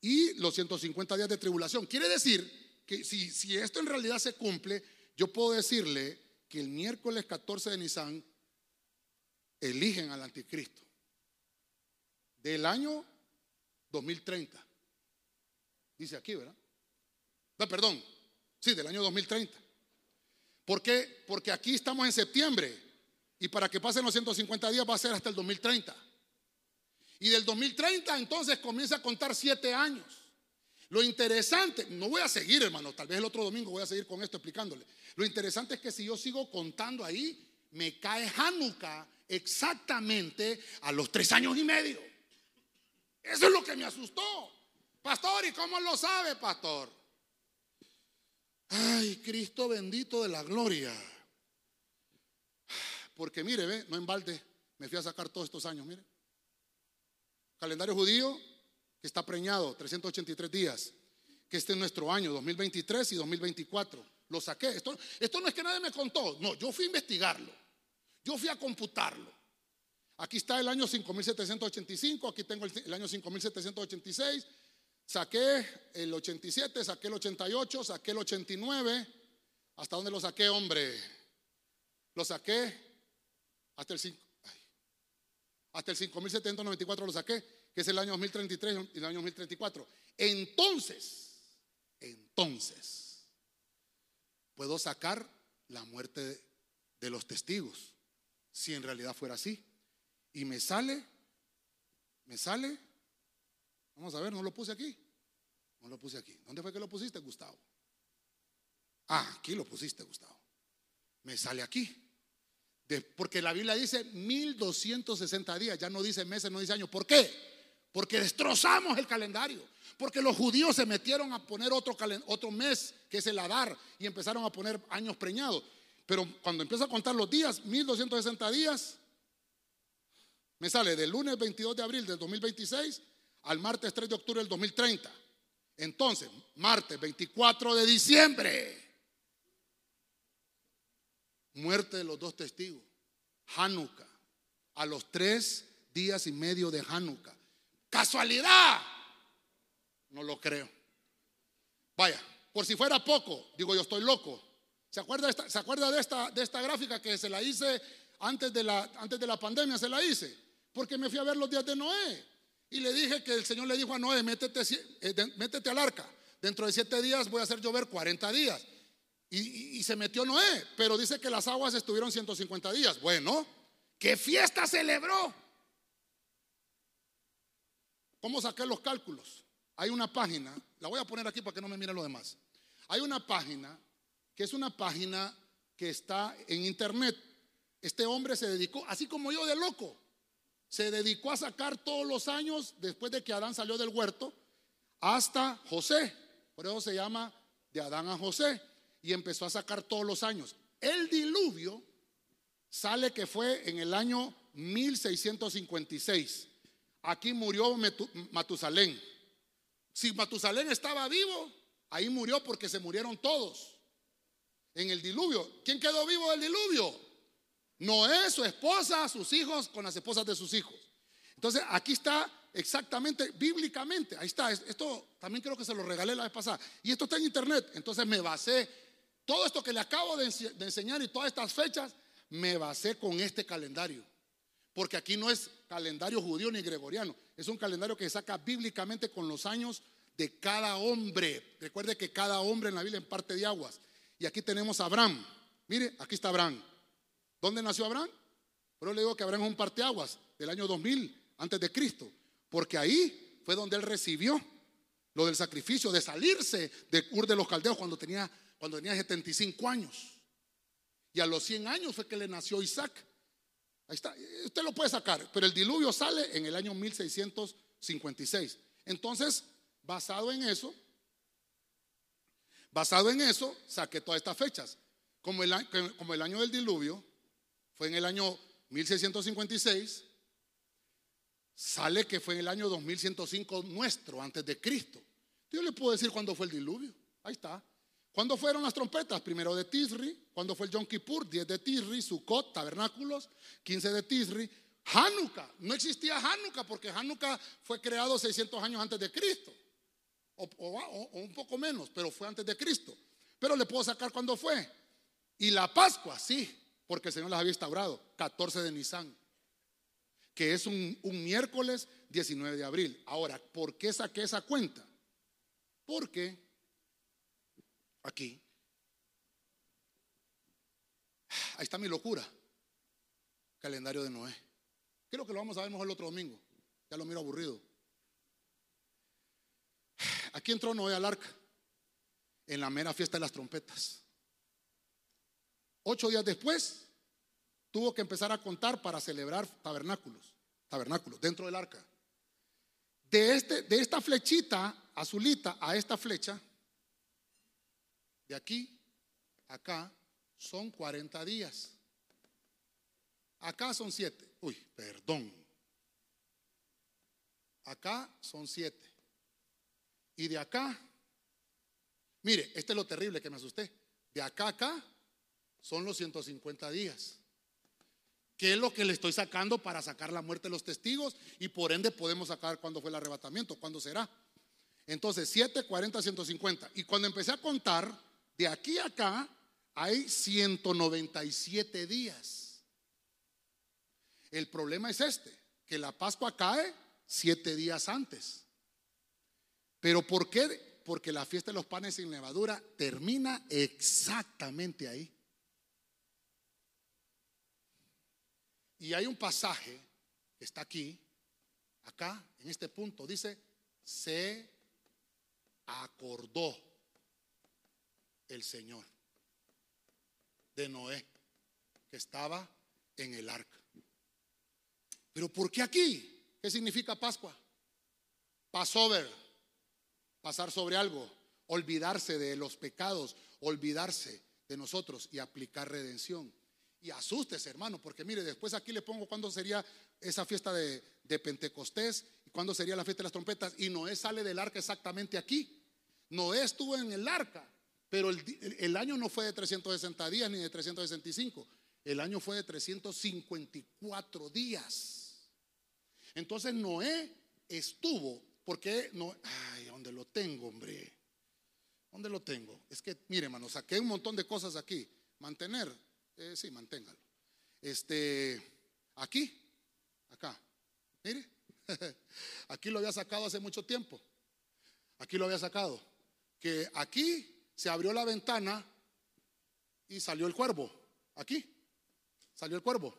Y los 150 días de tribulación. Quiere decir que si, esto en realidad se cumple, yo puedo decirle que el miércoles 14 de Nisan eligen al anticristo del año 2030. Dice aquí, ¿verdad? No, perdón, sí, del año 2030. ¿Por qué? Porque aquí estamos en septiembre y para que pasen los 150 días va a ser hasta el 2030. Y del 2030 entonces comienza a contar siete años. Lo interesante, no voy a seguir hermano, tal vez el otro domingo voy a seguir con esto explicándole. Lo interesante es que si yo sigo contando ahí, me cae Hanukkah exactamente a los tres años y medio. Eso es lo que me asustó. Pastor, ¿y cómo lo sabe, pastor? Ay, Cristo bendito de la gloria. Porque mire, ve, no en balde, me fui a sacar todos estos años, mire. Calendario judío que está preñado, 383 días, que este es nuestro año, 2023 y 2024. Lo saqué. Esto, esto no es que nadie me contó, no, yo fui a investigarlo, yo fui a computarlo. Aquí está el año 5785, aquí tengo el, año 5786, saqué el 87, saqué el 88, saqué el 89. ¿Hasta dónde lo saqué, hombre? Lo saqué hasta el 5. Hasta el 5794 lo saqué, que es el año 2033 y el año 2034. Entonces, entonces, puedo sacar la muerte de los testigos, si en realidad fuera así. Y me sale, me sale, vamos a ver, no lo puse aquí, no lo puse aquí. ¿Dónde fue que lo pusiste, Gustavo? Ah, aquí lo pusiste, Gustavo. Me sale aquí. Porque la Biblia dice 1260 días, ya no dice meses, no dice años. ¿Por qué? Porque destrozamos el calendario. Porque los judíos se metieron a poner otro, otro mes, que es el Adar, y empezaron a poner años preñados. Pero cuando empiezo a contar los días, 1260 días, me sale del lunes 22 de abril del 2026 al martes 3 de octubre del 2030. Entonces, martes 24 de diciembre, muerte de los dos testigos. Hanukkah, a los tres días y medio de Hanukkah. ¿Casualidad? No lo creo. Vaya, por si fuera poco, digo yo estoy loco. ¿Se acuerda, ¿se acuerda de, esta, de esta gráfica que se la hice antes de la, antes de la pandemia? Se la hice porque me fui a ver los días de Noé. Y le dije que el Señor le dijo a Noé, métete, eh, métete al arca. Dentro de siete días voy a hacer llover 40 días. Y, se metió Noé, pero dice que las aguas estuvieron 150 días. Bueno, ¿qué fiesta celebró? ¿Cómo saqué los cálculos? Hay una página, la voy a poner aquí para que no me miren lo demás. Hay una página que es una página que está en internet. Este hombre se dedicó, así como yo de loco, se dedicó a sacar todos los años después de que Adán salió del huerto hasta José. Por eso se llama de Adán a José. Y empezó a sacar todos los años. El diluvio sale que fue en el año 1656. Aquí murió Matusalén. Si Matusalén estaba vivo, ahí murió porque se murieron todos. En el diluvio. ¿Quién quedó vivo del diluvio? Noé, su esposa, sus hijos con las esposas de sus hijos. Entonces, aquí está exactamente, bíblicamente, ahí está. Esto también creo que se lo regalé la vez pasada. Y esto está en internet. Entonces me basé, todo esto que le acabo de, enseñar y todas estas fechas, me basé con este calendario. Porque aquí no es calendario judío ni gregoriano. Es un calendario que saca bíblicamente con los años de cada hombre. Recuerde que cada hombre en la Biblia en parte de aguas. Y aquí tenemos a Abraham. Mire, aquí está Abraham. ¿Dónde nació Abraham? Pero le digo que Abraham es un parteaguas del año 2000 antes de Cristo, porque ahí fue donde él recibió lo del sacrificio de salirse de Ur de los Caldeos cuando tenía, cuando tenía 75 años. Y a los 100 años fue que le nació Isaac. Ahí está, usted lo puede sacar, pero el diluvio sale en el año 1656. Entonces, basado en eso, basado en eso, saqué todas estas fechas. Como el, como el año del diluvio, fue en el año 1656, sale que fue en el año 2105 nuestro, antes de Cristo. Yo le puedo decir cuándo fue el diluvio. Ahí está. ¿Cuándo fueron las trompetas? Primero de Tisri. ¿Cuándo fue el Yom Kippur? 10 de Tisri. Sukkot, tabernáculos. 15 de Tisri. Hanukkah. No existía Hanukkah porque Hanukkah fue creado 600 años antes de Cristo. O, un poco menos, pero fue antes de Cristo. Pero le puedo sacar cuándo fue. Y la Pascua, sí, porque el Señor las había instaurado. 14 de Nisan que es un, miércoles 19 de abril. Ahora, ¿por qué saqué esa cuenta? Porque aquí, ahí está mi locura, calendario de Noé. Creo que lo vamos a ver mejor el otro domingo. Ya lo miro aburrido. Aquí entró Noé al arca en la mera fiesta de las trompetas. Ocho días después tuvo que empezar a contar para celebrar tabernáculos, tabernáculos dentro del arca. De, este, de esta flechita azulita a esta flecha, de aquí acá, son 40 días. Acá son 7. Uy, perdón. Acá son 7. Y de acá, mire, este es lo terrible que me asusté. De acá a acá son los 150 días. ¿Qué es lo que le estoy sacando para sacar la muerte de los testigos? Y por ende podemos sacar cuándo fue el arrebatamiento, cuándo será. Entonces, 7, 40, 150. Y cuando empecé a contar, de aquí a acá hay 197 días. El problema es este, que la Pascua cae siete días antes. Pero ¿por qué? Porque la fiesta de los panes sin levadura termina exactamente ahí. Y hay un pasaje que está aquí, acá, en este punto, dice, se acordó el Señor de Noé, que estaba en el arca. Pero ¿por qué aquí? ¿Qué significa Pascua? Passover, pasar sobre algo, olvidarse de los pecados, olvidarse de nosotros y aplicar redención. Y asustes, hermano, porque mire, después aquí le pongo cuándo sería esa fiesta de, Pentecostés y cuándo sería la fiesta de las trompetas. Y Noé sale del arca exactamente aquí. Noé estuvo en el arca, pero el, año no fue de 360 días ni de 365. El año fue de 354 días. Entonces Noé estuvo, porque no, ay, ¿dónde lo tengo, hombre? ¿Dónde lo tengo? Es que, mire, hermano, saqué un montón de cosas aquí. Mantener eh, sí, manténgalo. Este, aquí, acá. Mire, [laughs] aquí lo había sacado hace mucho tiempo. Aquí lo había sacado. Que aquí se abrió la ventana y salió el cuervo. Aquí salió el cuervo.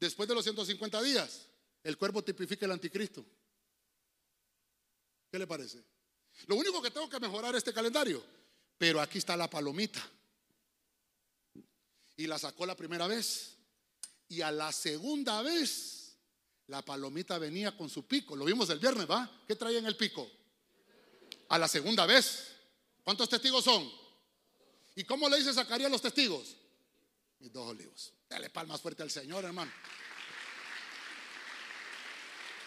Después de los 150 días, el cuervo tipifica el anticristo. ¿Qué le parece? Lo único que tengo que mejorar es este calendario, pero aquí está la palomita. Y la sacó la primera vez. Y a la segunda vez, la palomita venía con su pico. Lo vimos el viernes, ¿va? ¿Qué traía en el pico? A la segunda vez. ¿Cuántos testigos son? ¿Y cómo le dice Zacarías a los testigos? Mis dos olivos. Dale palmas fuerte al Señor, hermano.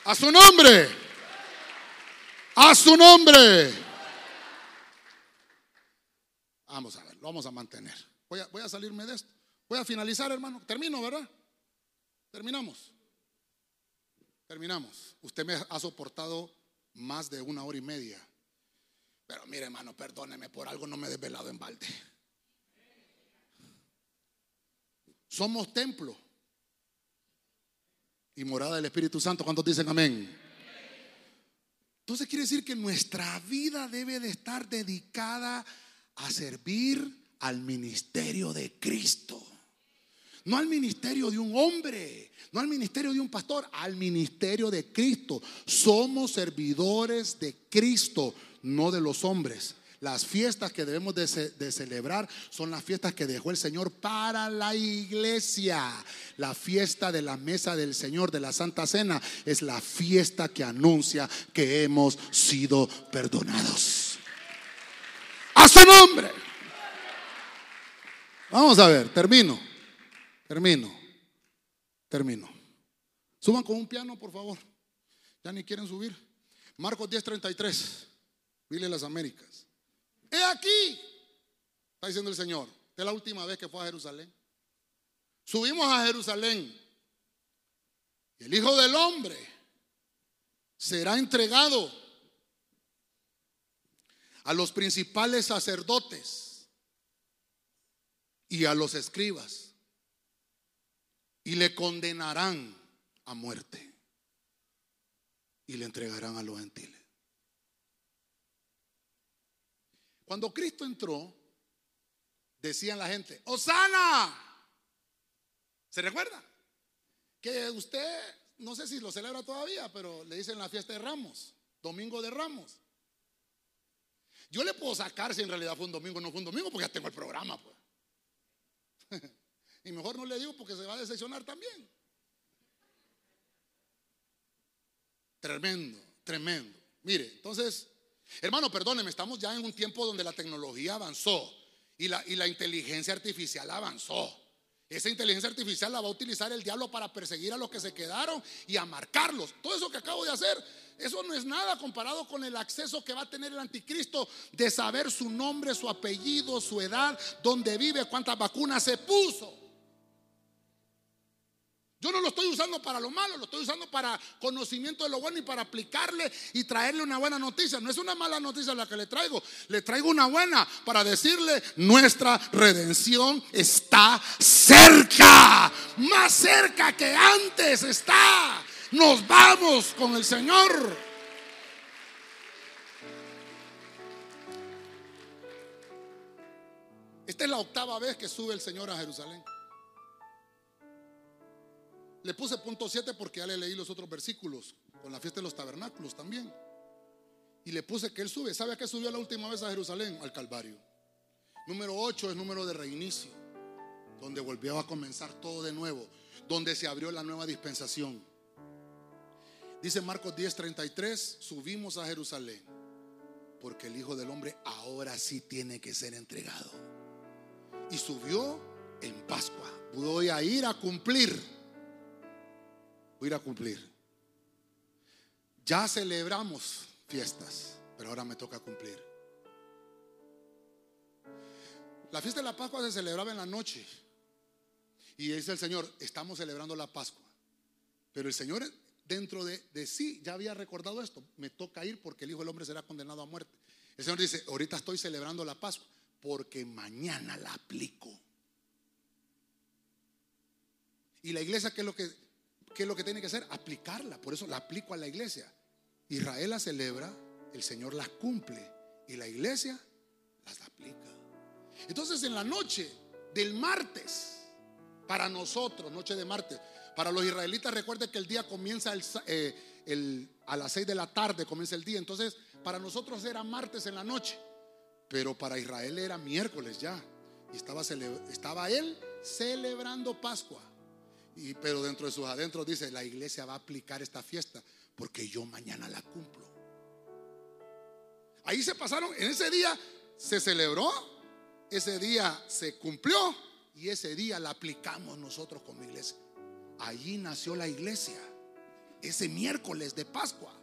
A su nombre. A su nombre. Vamos a ver, lo vamos a mantener. Voy a, voy a salirme de esto. Voy a finalizar, hermano. Termino, ¿verdad? Terminamos. Terminamos. Usted me ha soportado más de una hora y media. Pero mire, hermano, perdóneme por algo, no me he desvelado en balde. Somos templo y morada del Espíritu Santo. ¿Cuántos dicen amén? Entonces quiere decir que nuestra vida debe de estar dedicada a servir al ministerio de Cristo. No al ministerio de un hombre, no al ministerio de un pastor, al ministerio de Cristo. Somos servidores de Cristo, no de los hombres. Las fiestas que debemos de, celebrar son las fiestas que dejó el Señor para la iglesia. La fiesta de la mesa del Señor, de la Santa Cena, es la fiesta que anuncia que hemos sido perdonados. A su nombre. Vamos a ver, termino. Termino. Termino. Suban con un piano, por favor. Ya ni quieren subir. Marcos 10:33. Dile las Américas. He aquí, está diciendo el Señor, es la última vez que fue a Jerusalén. Subimos a Jerusalén. Y el Hijo del Hombre será entregado a los principales sacerdotes y a los escribas y le condenarán a muerte y le entregarán a los gentiles. Cuando Cristo entró, decían la gente, Osana. ¿Se recuerda? Que usted, no sé si lo celebra todavía, pero le dicen la fiesta de Ramos, domingo de Ramos. Yo le puedo sacar si en realidad fue un domingo o no fue un domingo, porque ya tengo el programa, pues. [laughs] y mejor no le digo porque se va a decepcionar también. Tremendo, tremendo. Mire, entonces, hermano, perdóneme, estamos ya en un tiempo donde la tecnología avanzó y la, y la inteligencia artificial avanzó. Esa inteligencia artificial la va a utilizar el diablo para perseguir a los que se quedaron y a marcarlos. Todo eso que acabo de hacer, eso no es nada comparado con el acceso que va a tener el anticristo de saber su nombre, su apellido, su edad, dónde vive, cuántas vacunas se puso. Yo no lo estoy usando para lo malo, lo estoy usando para conocimiento de lo bueno y para aplicarle y traerle una buena noticia. No es una mala noticia la que le traigo, le traigo una buena para decirle, nuestra redención está cerca, más cerca que antes está. Nos vamos con el Señor. Esta es la octava vez que sube el Señor a Jerusalén. Le puse punto 7 porque ya le leí los otros versículos, con la fiesta de los tabernáculos también. Y le puse que él sube. ¿Sabe a qué subió la última vez a Jerusalén? Al Calvario. Número 8 es número de reinicio, donde volvió a comenzar todo de nuevo, donde se abrió la nueva dispensación. Dice Marcos 10:33, subimos a Jerusalén, porque el Hijo del Hombre ahora sí tiene que ser entregado. Y subió en Pascua. Voy a ir a cumplir voy a ir a cumplir. Ya celebramos fiestas, pero ahora me toca cumplir. La fiesta de la Pascua se celebraba en la noche. Y dice el Señor, estamos celebrando la Pascua. Pero el Señor dentro de, de, sí ya había recordado esto. Me toca ir porque el Hijo del Hombre será condenado a muerte. El Señor dice, ahorita estoy celebrando la Pascua porque mañana la aplico. Y la iglesia, ¿qué es lo que ¿qué es lo que tiene que hacer? Aplicarla. Por eso la aplico a la iglesia. Israel la celebra, el Señor las cumple y la iglesia las aplica. Entonces en la noche del martes, para nosotros, noche de martes, para los israelitas recuerden que el día comienza eh, a las 6 de la tarde, comienza el día. Entonces para nosotros era martes en la noche, pero para Israel era miércoles ya. Y estaba, estaba él celebrando Pascua pero dentro de sus adentros dice, la iglesia va a aplicar esta fiesta porque yo mañana la cumplo. Ahí se pasaron, en ese día se celebró, ese día se cumplió y ese día la aplicamos nosotros como iglesia. Allí nació la iglesia, ese miércoles de Pascua.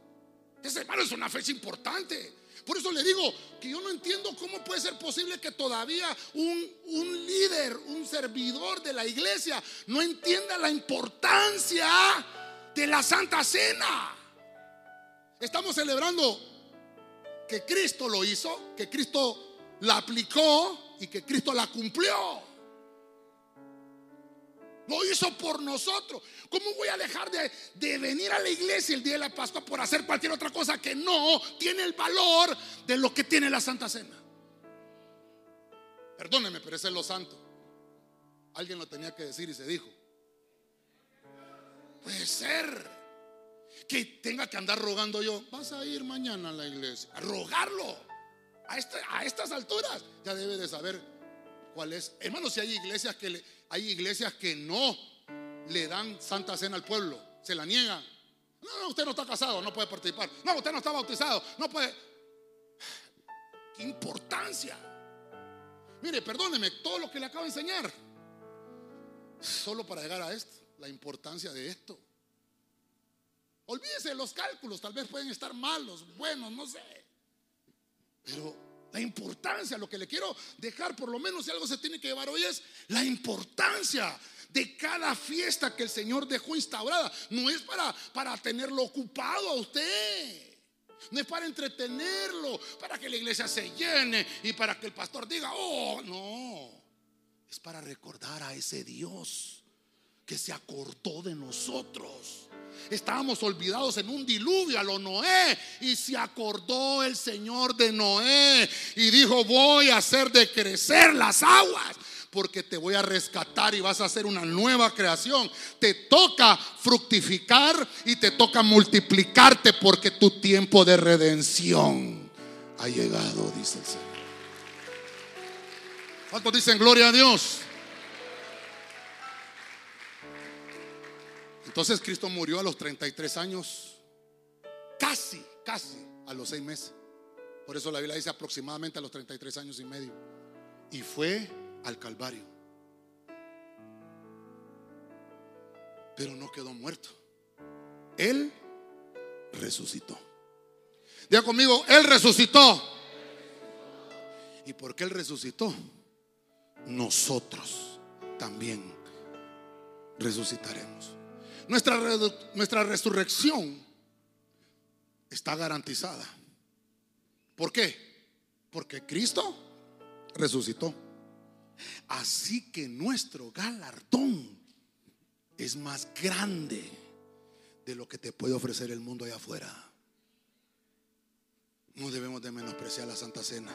Ese hermano es una fecha importante. Por eso le digo que yo no entiendo cómo puede ser posible que todavía un, un líder, un servidor de la iglesia, no entienda la importancia de la Santa Cena. Estamos celebrando que Cristo lo hizo, que Cristo la aplicó y que Cristo la cumplió. Lo hizo por nosotros. ¿Cómo voy a dejar de, venir a la iglesia el día de la Pascua por hacer cualquier otra cosa que no tiene el valor de lo que tiene la Santa Cena? Perdóneme, pero ese es lo santo. Alguien lo tenía que decir y se dijo. Puede ser que tenga que andar rogando yo. Vas a ir mañana a la iglesia. A rogarlo. A, a estas alturas ya debe de saber cuál es. Hermanos, si hay iglesias que le, hay iglesias que no le dan santa cena al pueblo, se la niegan. No, no, usted no está casado, no puede participar. No, usted no está bautizado, no puede. ¿Qué importancia? Mire, perdóneme, todo lo que le acabo de enseñar, solo para llegar a esto. la importancia de esto. Olvídese de los cálculos, tal vez pueden estar malos, buenos, no sé. Pero la importancia, lo que le quiero dejar, por lo menos si algo se tiene que llevar hoy es la importancia de cada fiesta que el Señor dejó instaurada. No es para, para tenerlo ocupado a usted. No es para entretenerlo, para que la iglesia se llene y para que el pastor diga, oh, no. Es para recordar a ese Dios que se acordó de nosotros. Estábamos olvidados en un diluvio a lo Noé y se acordó el Señor de Noé y dijo, voy a hacer de crecer las aguas porque te voy a rescatar y vas a hacer una nueva creación. Te toca fructificar y te toca multiplicarte porque tu tiempo de redención ha llegado, dice el Señor. ¿Cuántos dicen gloria a Dios? Entonces Cristo murió a los 33 años, casi, casi a los seis meses. Por eso la Biblia dice aproximadamente a los 33 años y medio. Y fue al Calvario. Pero no quedó muerto. Él resucitó. Diga conmigo, Él resucitó. ¿Y porque Él resucitó? Nosotros también resucitaremos. Nuestra, nuestra resurrección está garantizada. ¿Por qué? Porque Cristo resucitó. Así que nuestro galardón es más grande de lo que te puede ofrecer el mundo allá afuera. No debemos de menospreciar la Santa Cena.